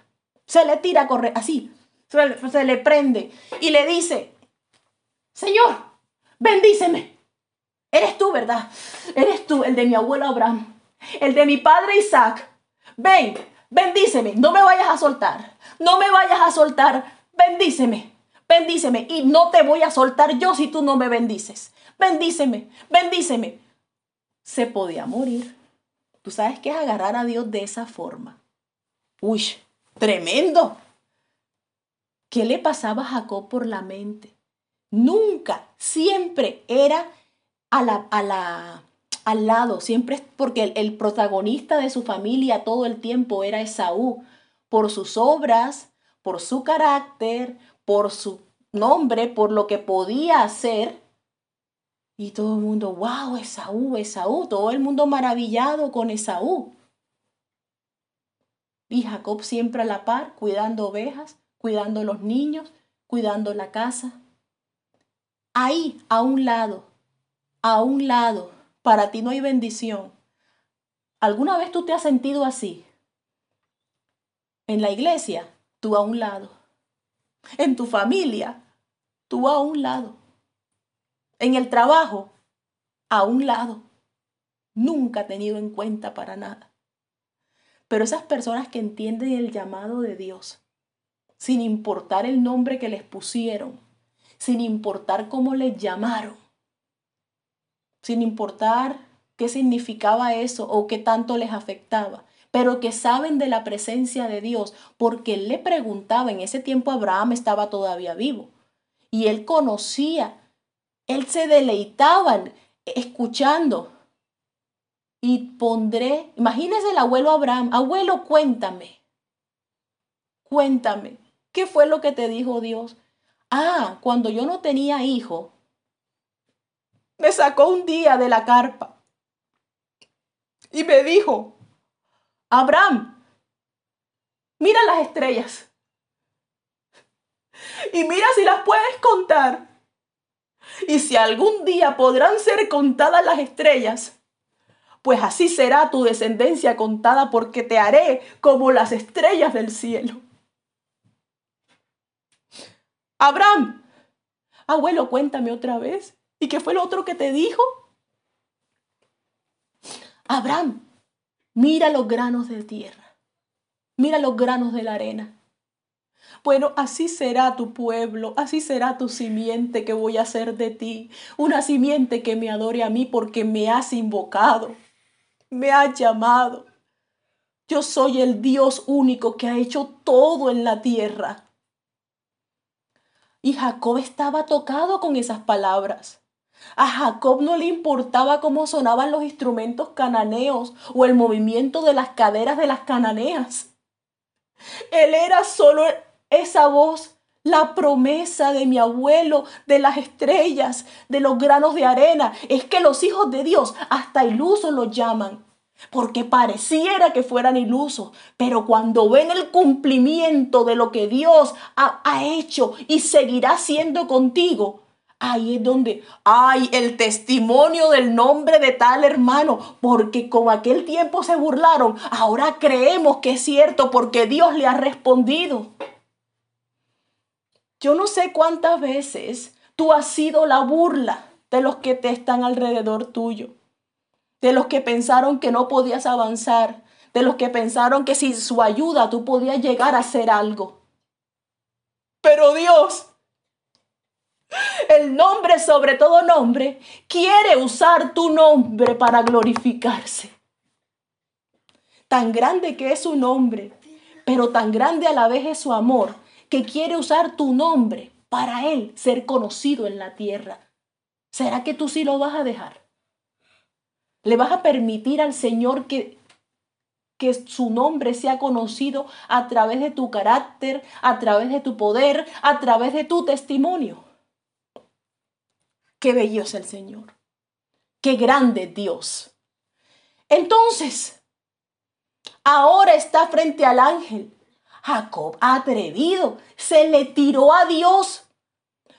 Se le tira a correr, así, se, se le prende y le dice, Señor, bendíceme. Eres tú, ¿verdad? Eres tú, el de mi abuelo Abraham, el de mi padre Isaac. Ven, bendíceme, no me vayas a soltar, no me vayas a soltar, bendíceme, bendíceme y no te voy a soltar yo si tú no me bendices. Bendíceme, bendíceme. Se podía morir. Tú sabes qué es agarrar a Dios de esa forma. Uy, tremendo. ¿Qué le pasaba a Jacob por la mente? Nunca, siempre era a la, a la, al lado, siempre porque el, protagonista de su familia todo el tiempo era Esaú, por sus obras, por su carácter, por su nombre, por lo que podía hacer. Y todo el mundo, wow, Esaú, Esaú, todo el mundo maravillado con Esaú. Y Jacob siempre a la par, cuidando ovejas, cuidando los niños, cuidando la casa. Ahí, a un lado, a un lado, para ti no hay bendición. ¿Alguna vez tú te has sentido así? En la iglesia, tú a un lado. En tu familia, tú a un lado. En el trabajo, a un lado. Nunca tenido en cuenta para nada. Pero esas personas que entienden el llamado de Dios, sin importar el nombre que les pusieron, sin importar cómo les llamaron, sin importar qué significaba eso o qué tanto les afectaba, pero que saben de la presencia de Dios, porque él le preguntaba, en ese tiempo Abraham estaba todavía vivo, y él conocía, él se deleitaba escuchando. Y pondré, imagínese el abuelo Abraham, abuelo, cuéntame, cuéntame, ¿qué fue lo que te dijo Dios? Ah, cuando yo no tenía hijo, me sacó un día de la carpa y me dijo, Abraham, mira las estrellas. Y mira si las puedes contar. Y si algún día podrán ser contadas las estrellas, pues así será tu descendencia contada porque te haré como las estrellas del cielo. Abraham, abuelo, cuéntame otra vez. ¿Y qué fue lo otro que te dijo? Abraham, mira los granos de tierra. Mira los granos de la arena. Bueno, así será tu pueblo, así será tu simiente que voy a hacer de ti. Una simiente que me adore a mí porque me has invocado, me has llamado. Yo soy el Dios único que ha hecho todo en la tierra. Y Jacob estaba tocado con esas palabras. A Jacob no le importaba cómo sonaban los instrumentos cananeos o el movimiento de las caderas de las cananeas. Él era solo esa voz, la promesa de mi abuelo, de las estrellas, de los granos de arena. Es que los hijos de Dios hasta ilusos los llaman. Porque pareciera que fueran ilusos, pero cuando ven el cumplimiento de lo que Dios ha, ha hecho y seguirá siendo contigo, Ahí es donde hay el testimonio del nombre de tal hermano, porque como aquel tiempo se burlaron, ahora creemos que es cierto porque Dios le ha respondido. Yo no sé cuántas veces tú has sido la burla de los que te están alrededor tuyo, de los que pensaron que no podías avanzar, de los que pensaron que sin su ayuda tú podías llegar a hacer algo. Pero Dios el nombre sobre todo nombre, quiere usar tu nombre para glorificarse. Tan grande que es su nombre, pero tan grande a la vez es su amor, que quiere usar tu nombre para Él ser conocido en la tierra. ¿Será que tú sí lo vas a dejar? ¿Le vas a permitir al Señor que, que su nombre sea conocido a través de tu carácter, a través de tu poder, a través de tu testimonio? Qué bello es el Señor. Qué grande Dios. Entonces, ahora está frente al ángel. Jacob atrevido, se le tiró a Dios.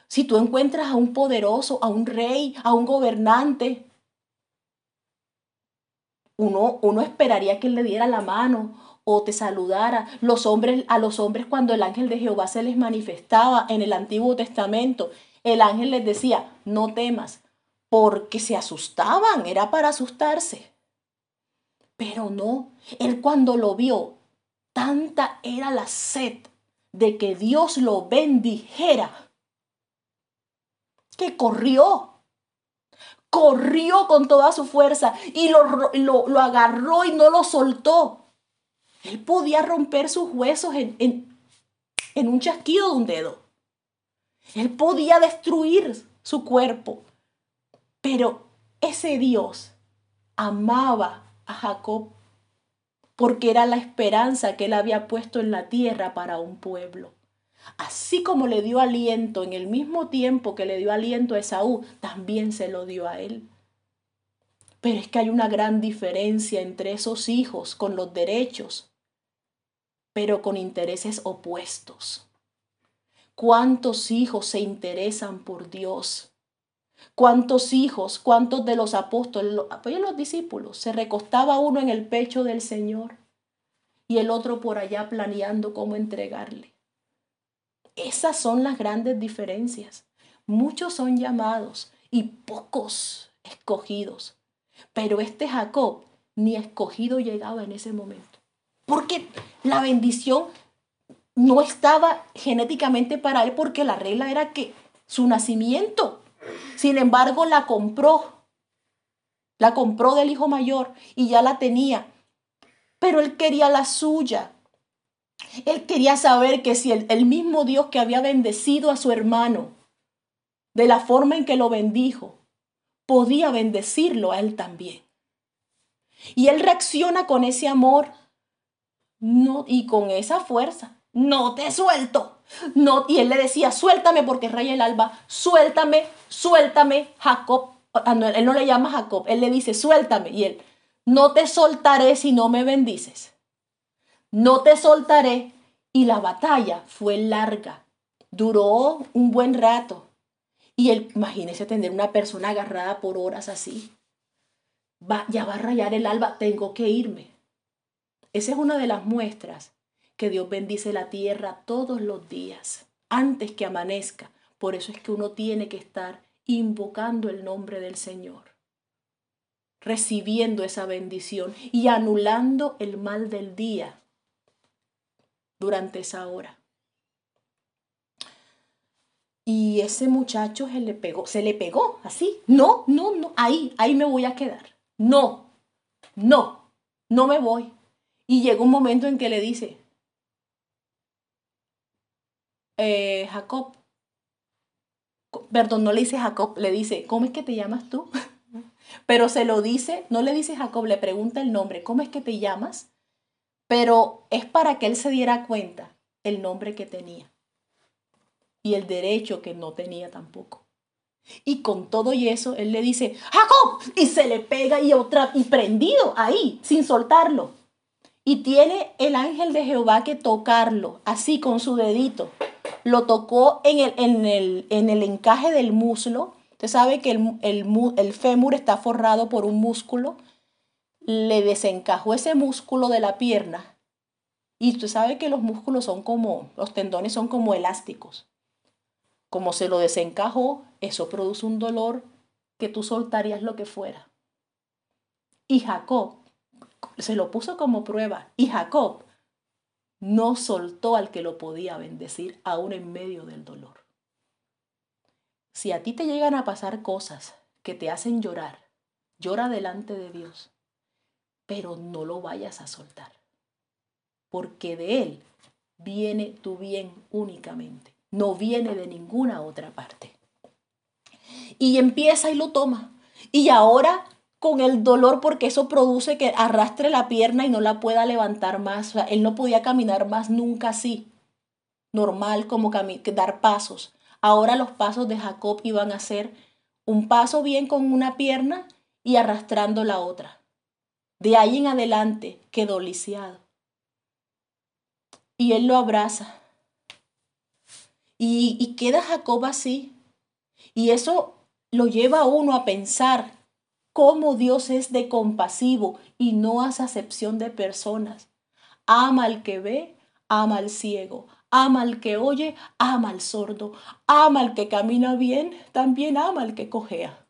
Si tú encuentras a un poderoso, a un rey, a un gobernante, uno, uno esperaría que él le diera la mano o te saludara. Los hombres, a los hombres cuando el ángel de Jehová se les manifestaba en el Antiguo Testamento, el ángel les decía, no temas, porque se asustaban, era para asustarse. Pero no, él cuando lo vio, tanta era la sed de que Dios lo bendijera, que corrió corrió con toda su fuerza y lo, lo, agarró y no lo soltó. Él podía romper sus huesos en, en, en un chasquido de un dedo. Él podía destruir su cuerpo. Pero ese Dios amaba a Jacob porque era la esperanza que él había puesto en la tierra para un pueblo. Así como le dio aliento en el mismo tiempo que le dio aliento a Esaú, también se lo dio a él. Pero es que hay una gran diferencia entre esos hijos con los derechos, pero con intereses opuestos. ¿Cuántos hijos se interesan por Dios? ¿Cuántos hijos, cuántos de los apóstoles, pues los discípulos, se recostaba uno en el pecho del Señor y el otro por allá planeando cómo entregarle? Esas son las grandes diferencias. Muchos son llamados y pocos escogidos. Pero este Jacob ni escogido llegaba en ese momento. Porque la bendición no estaba genéticamente para él porque la regla era que su nacimiento. Sin embargo, la compró. La compró del hijo mayor y ya la tenía. Pero él quería la suya. Él quería saber que si el, mismo Dios que había bendecido a su hermano, de la forma en que lo bendijo, podía bendecirlo a él también. Y él reacciona con ese amor no, y con esa fuerza. No te suelto. No, y él le decía, suéltame porque rey el alba, suéltame, suéltame, Jacob. Ah, él no le llama Jacob, él le dice, suéltame. Y él, no te soltaré si no me bendices no te soltaré. Y la batalla fue larga, duró un buen rato. Y él, imagínese tener una persona agarrada por horas así. Va, ya va a rayar el alba, tengo que irme. Esa es una de las muestras que Dios bendice la tierra todos los días, antes que amanezca. Por eso es que uno tiene que estar invocando el nombre del Señor, recibiendo esa bendición y anulando el mal del día durante esa hora. Y ese muchacho se le pegó, se le pegó así. No, no, no, ahí, ahí me voy a quedar. No, no, no me voy. Y llega un momento en que le dice, eh, Jacob, perdón, no le dice Jacob, le dice, ¿cómo es que te llamas tú? <laughs> Pero se lo dice, no le dice Jacob, le pregunta el nombre, ¿cómo es que te llamas? pero es para que él se diera cuenta el nombre que tenía y el derecho que no tenía tampoco. Y con todo y eso, él le dice, Jacob, y se le pega y otra, y prendido ahí, sin soltarlo. Y tiene el ángel de Jehová que tocarlo, así con su dedito. Lo tocó en el, en el, en el encaje del muslo. Usted sabe que el, el, el fémur está forrado por un músculo le desencajó ese músculo de la pierna. Y usted sabe que los músculos son como, los tendones son como elásticos. Como se lo desencajó, eso produce un dolor que tú soltarías lo que fuera. Y Jacob se lo puso como prueba. Y Jacob no soltó al que lo podía bendecir aún en medio del dolor. Si a ti te llegan a pasar cosas que te hacen llorar, llora delante de Dios pero no lo vayas a soltar, porque de Él viene tu bien únicamente, no viene de ninguna otra parte. Y empieza y lo toma. Y ahora con el dolor, porque eso produce que arrastre la pierna y no la pueda levantar más. él no podía caminar más nunca así, normal como dar pasos. Ahora los pasos de Jacob iban a ser un paso bien con una pierna y arrastrando la otra. De ahí en adelante quedó lisiado. Y él lo abraza. Y, queda Jacob así, Y eso lo lleva a uno a pensar cómo Dios es de compasivo y no hace acepción de personas. Ama al que ve, ama al ciego, ama al que oye, ama al sordo, ama al que camina bien, también ama al que cojea.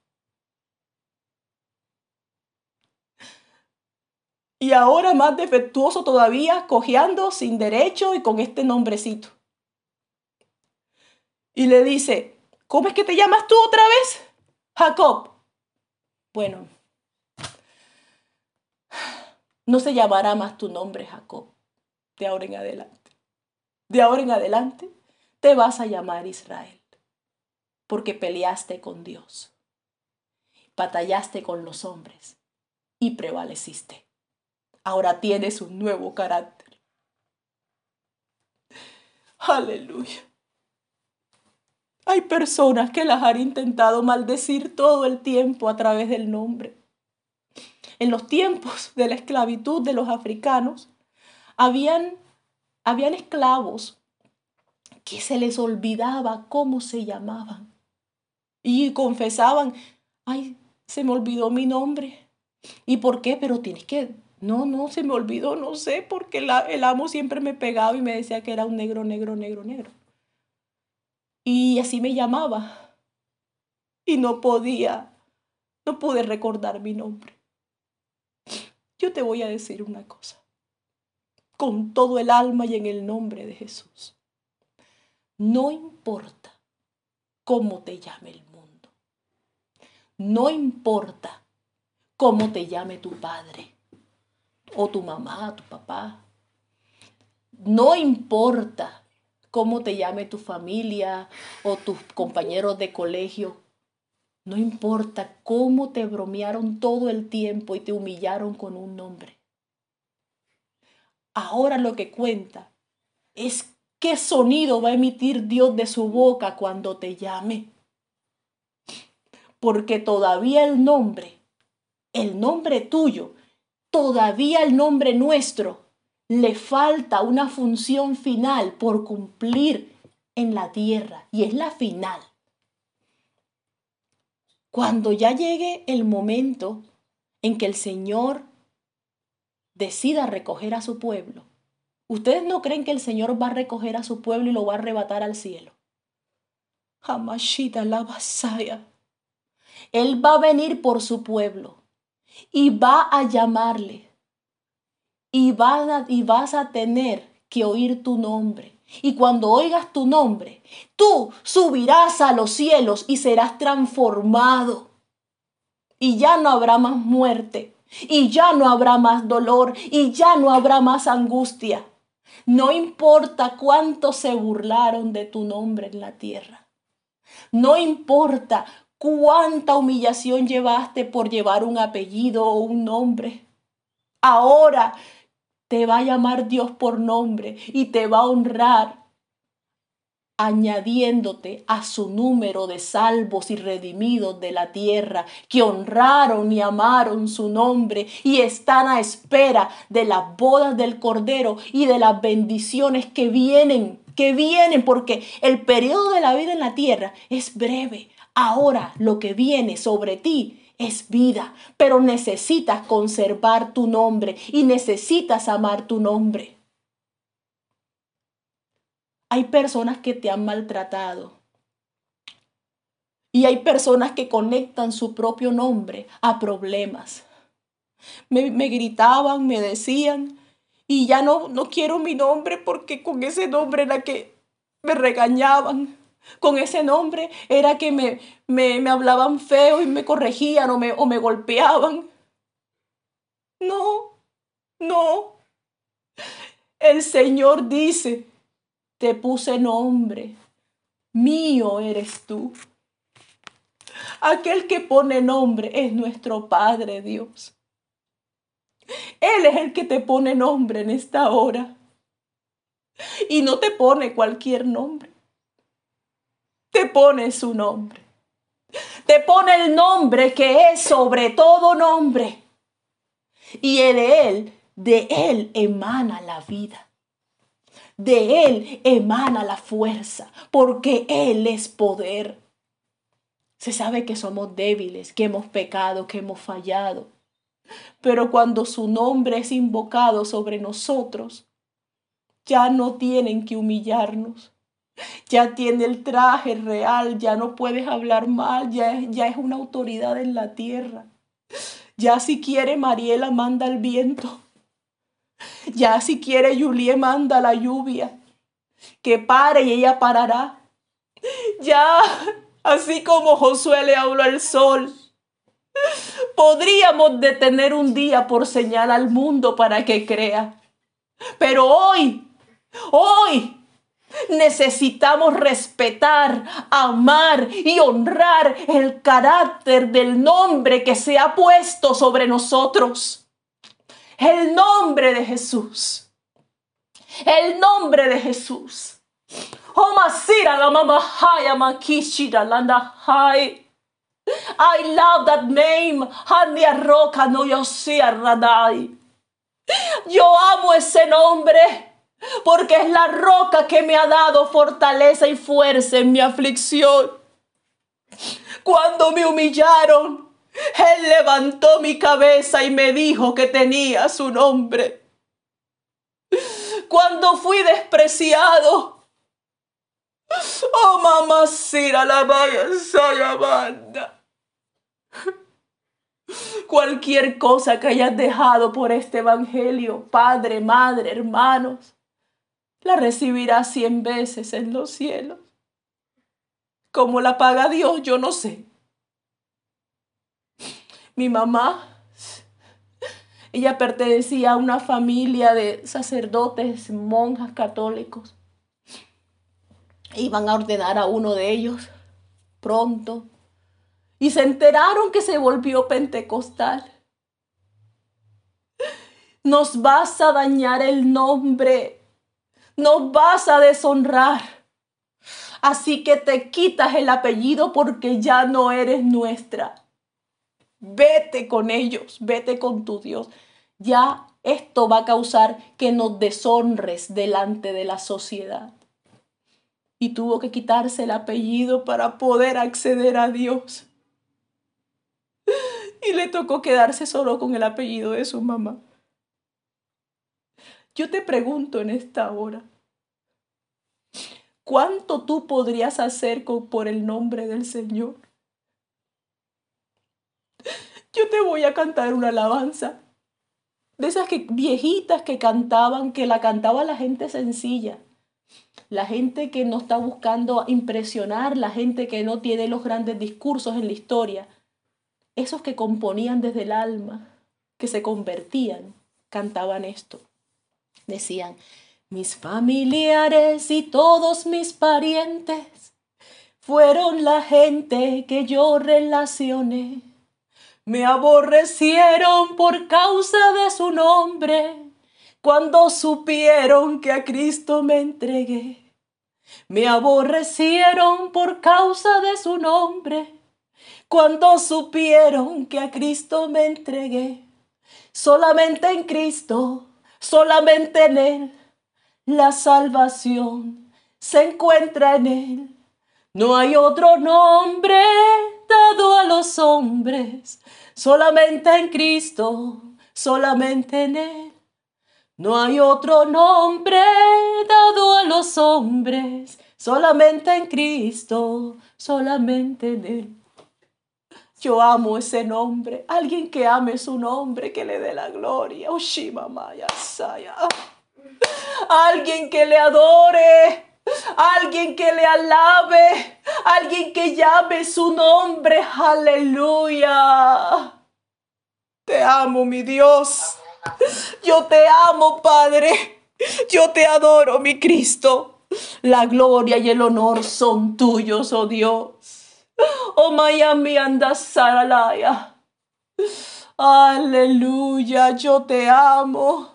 Y ahora más defectuoso todavía, cojeando sin derecho y con este nombrecito. Y le dice, ¿cómo es que te llamas tú otra vez? Jacob. Bueno, no se llamará más tu nombre Jacob de ahora en adelante. De ahora en adelante te vas a llamar Israel, porque peleaste con Dios, batallaste con los hombres y prevaleciste. Ahora tienes un nuevo carácter. Aleluya. Hay personas que las han intentado maldecir todo el tiempo a través del nombre. En los tiempos de la esclavitud de los africanos, habían, habían esclavos que se les olvidaba cómo se llamaban. Y confesaban, ay, se me olvidó mi nombre. ¿Y por qué? Pero tienes que, no, no, se me olvidó, no sé, porque el amo siempre me pegaba y me decía que era un negro, negro, negro, negro. Y así me llamaba. Y no podía, no pude recordar mi nombre. Yo te voy a decir una cosa. Con todo el alma y en el nombre de Jesús. No importa cómo te llame el mundo. No importa cómo te llame tu padre o tu mamá, tu papá. No importa cómo te llame tu familia o tus compañeros de colegio. No importa cómo te bromearon todo el tiempo y te humillaron con un nombre. Ahora lo que cuenta es qué sonido va a emitir Dios de su boca cuando te llame. Porque todavía el nombre, el nombre tuyo, todavía el nombre nuestro le falta una función final por cumplir en la tierra y es la final. Cuando ya llegue el momento en que el Señor decida recoger a su pueblo, ¿ustedes no creen que el Señor va a recoger a su pueblo y lo va a arrebatar al cielo? Hamashita la vasaya. Él va a venir por su pueblo y va a llamarle y vas, a, y vas a tener que oír tu nombre. Y cuando oigas tu nombre, tú subirás a los cielos y serás transformado. Y ya no habrá más muerte, y ya no habrá más dolor, y ya no habrá más angustia. No importa cuánto se burlaron de tu nombre en la tierra. No importa cuánta humillación llevaste por llevar un apellido o un nombre. Ahora te va a llamar Dios por nombre y te va a honrar añadiéndote a su número de salvos y redimidos de la tierra, que honraron y amaron su nombre y están a espera de las bodas del Cordero y de las bendiciones que vienen, que vienen, porque el periodo de la vida en la tierra es breve. Ahora lo que viene sobre ti es vida, pero necesitas conservar tu nombre y necesitas amar tu nombre. Hay personas que te han maltratado y hay personas que conectan su propio nombre a problemas. Me, gritaban, me decían, y ya no, no quiero mi nombre porque con ese nombre era que me regañaban. Con ese nombre era que me, me, hablaban feo y me corregían o me, o me golpeaban. No, no. El Señor dice, te puse nombre, mío eres tú. Aquel que pone nombre es nuestro Padre Dios. Él es el que te pone nombre en esta hora. Y no te pone cualquier nombre te pone su nombre. Te pone el nombre que es sobre todo nombre. Y de él, de él emana la vida. De él emana la fuerza, porque él es poder. Se sabe que somos débiles, que hemos pecado, que hemos fallado. Pero cuando su nombre es invocado sobre nosotros, ya no tienen que humillarnos. Ya tiene el traje real, ya no puedes hablar mal, ya, ya es una autoridad en la tierra. Ya si quiere Mariela manda el viento. Ya si quiere Julie manda la lluvia. Que pare y ella parará. Ya así como Josué le habló al sol. Podríamos detener un día por señal al mundo para que crea. Pero hoy, hoy, necesitamos respetar, amar y honrar el carácter del nombre que se ha puesto sobre nosotros. El nombre de Jesús. El nombre de Jesús. I love that name. Yo amo ese nombre porque es la roca que me ha dado fortaleza y fuerza en mi aflicción. Cuando me humillaron, Él levantó mi cabeza y me dijo que tenía su nombre. Cuando fui despreciado, oh mamá, sira la vaya, banda. Cualquier cosa que hayas dejado por este evangelio, padre, madre, hermanos, la recibirá cien veces en los cielos. ¿Cómo la paga Dios? Yo no sé. Mi mamá, ella pertenecía a una familia de sacerdotes, monjas católicos. Iban a ordenar a uno de ellos pronto y se enteraron que se volvió pentecostal. Nos vas a dañar el nombre nos vas a deshonrar. Así que te quitas el apellido porque ya no eres nuestra. Vete con ellos, vete con tu Dios. Ya esto va a causar que nos deshonres delante de la sociedad. Y tuvo que quitarse el apellido para poder acceder a Dios. Y le tocó quedarse solo con el apellido de su mamá. Yo te pregunto en esta hora, ¿cuánto tú podrías hacer por el nombre del Señor? Yo te voy a cantar una alabanza de esas que, viejitas que cantaban, que la cantaba la gente sencilla, la gente que no está buscando impresionar, la gente que no tiene los grandes discursos en la historia, esos que componían desde el alma, que se convertían, cantaban esto. Decían, mis familiares y todos mis parientes fueron la gente que yo relacioné. Me aborrecieron por causa de su nombre cuando supieron que a Cristo me entregué. Me aborrecieron por causa de su nombre cuando supieron que a Cristo me entregué. Solamente en Cristo Solamente en Él la salvación se encuentra en Él. No hay otro nombre dado a los hombres, solamente en Cristo, solamente en Él. No hay otro nombre dado a los hombres, solamente en Cristo, solamente en Él. Yo amo ese nombre. Alguien que ame su nombre, que le dé la gloria. Alguien que le adore. Alguien que le alabe. Alguien que llame su nombre. Aleluya. Te amo, mi Dios. Yo te amo, Padre. Yo te adoro, mi Cristo. La gloria y el honor son tuyos, oh Dios. Oh Miami anda Saralaya. Aleluya, yo te amo.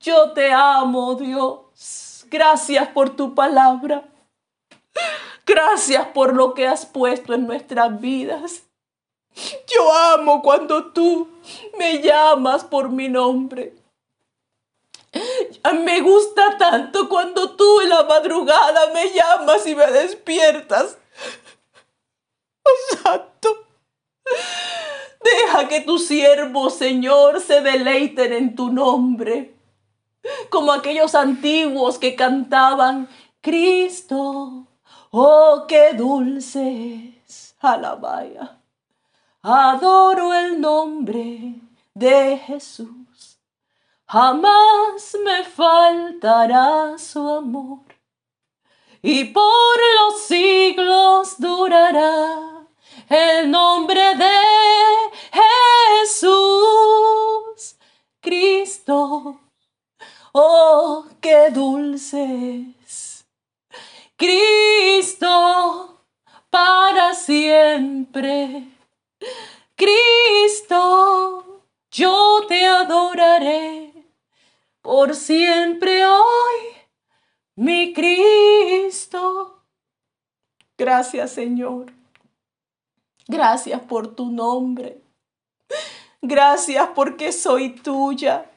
Yo te amo, Dios. Gracias por tu palabra. Gracias por lo que has puesto en nuestras vidas. Yo amo cuando tú me llamas por mi nombre. Me gusta tanto cuando tú en la madrugada me llamas y me despiertas Santo. Deja que tus siervos, Señor, se deleiten en tu nombre, como aquellos antiguos que cantaban, Cristo, oh, qué dulces, alabaya. Adoro el nombre de Jesús, jamás me faltará su amor, y por los siglos durará el nombre de Jesús, Cristo. Oh, qué dulces. Cristo para siempre. Cristo, yo te adoraré por siempre hoy, mi Cristo. Gracias, Señor. Gracias por tu nombre. Gracias porque soy tuya.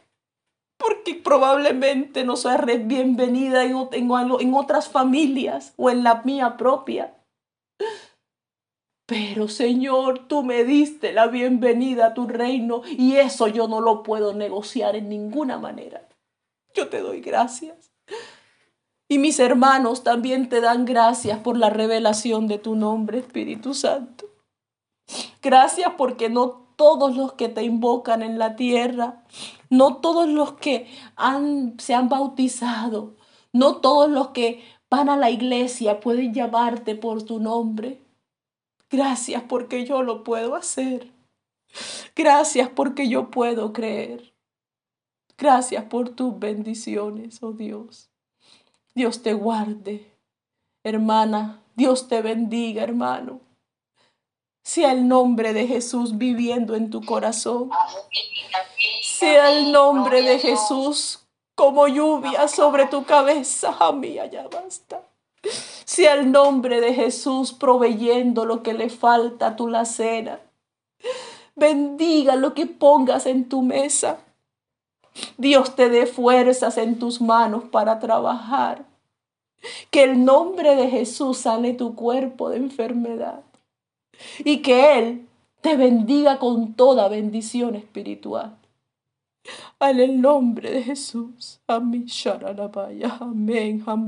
Porque probablemente no soy bienvenida en, en otras familias o en la mía propia. Pero Señor, tú me diste la bienvenida a tu reino y eso yo no lo puedo negociar en ninguna manera. Yo te doy gracias. Y mis hermanos también te dan gracias por la revelación de tu nombre, Espíritu Santo. Gracias porque no todos los que te invocan en la tierra, no todos los que han, se han bautizado, no todos los que van a la iglesia pueden llamarte por tu nombre. Gracias porque yo lo puedo hacer. Gracias porque yo puedo creer. Gracias por tus bendiciones, oh Dios. Dios te guarde, hermana. Dios te bendiga, hermano sea el nombre de Jesús viviendo en tu corazón. Sea el nombre de Jesús como lluvia sobre tu cabeza. A mí ya basta. Sea el nombre de Jesús proveyendo lo que le falta a tu lacena. Bendiga lo que pongas en tu mesa. Dios te dé fuerzas en tus manos para trabajar. Que el nombre de Jesús sane tu cuerpo de enfermedad y que Él te bendiga con toda bendición espiritual. En el nombre de Jesús. Amén. Amén. Amén.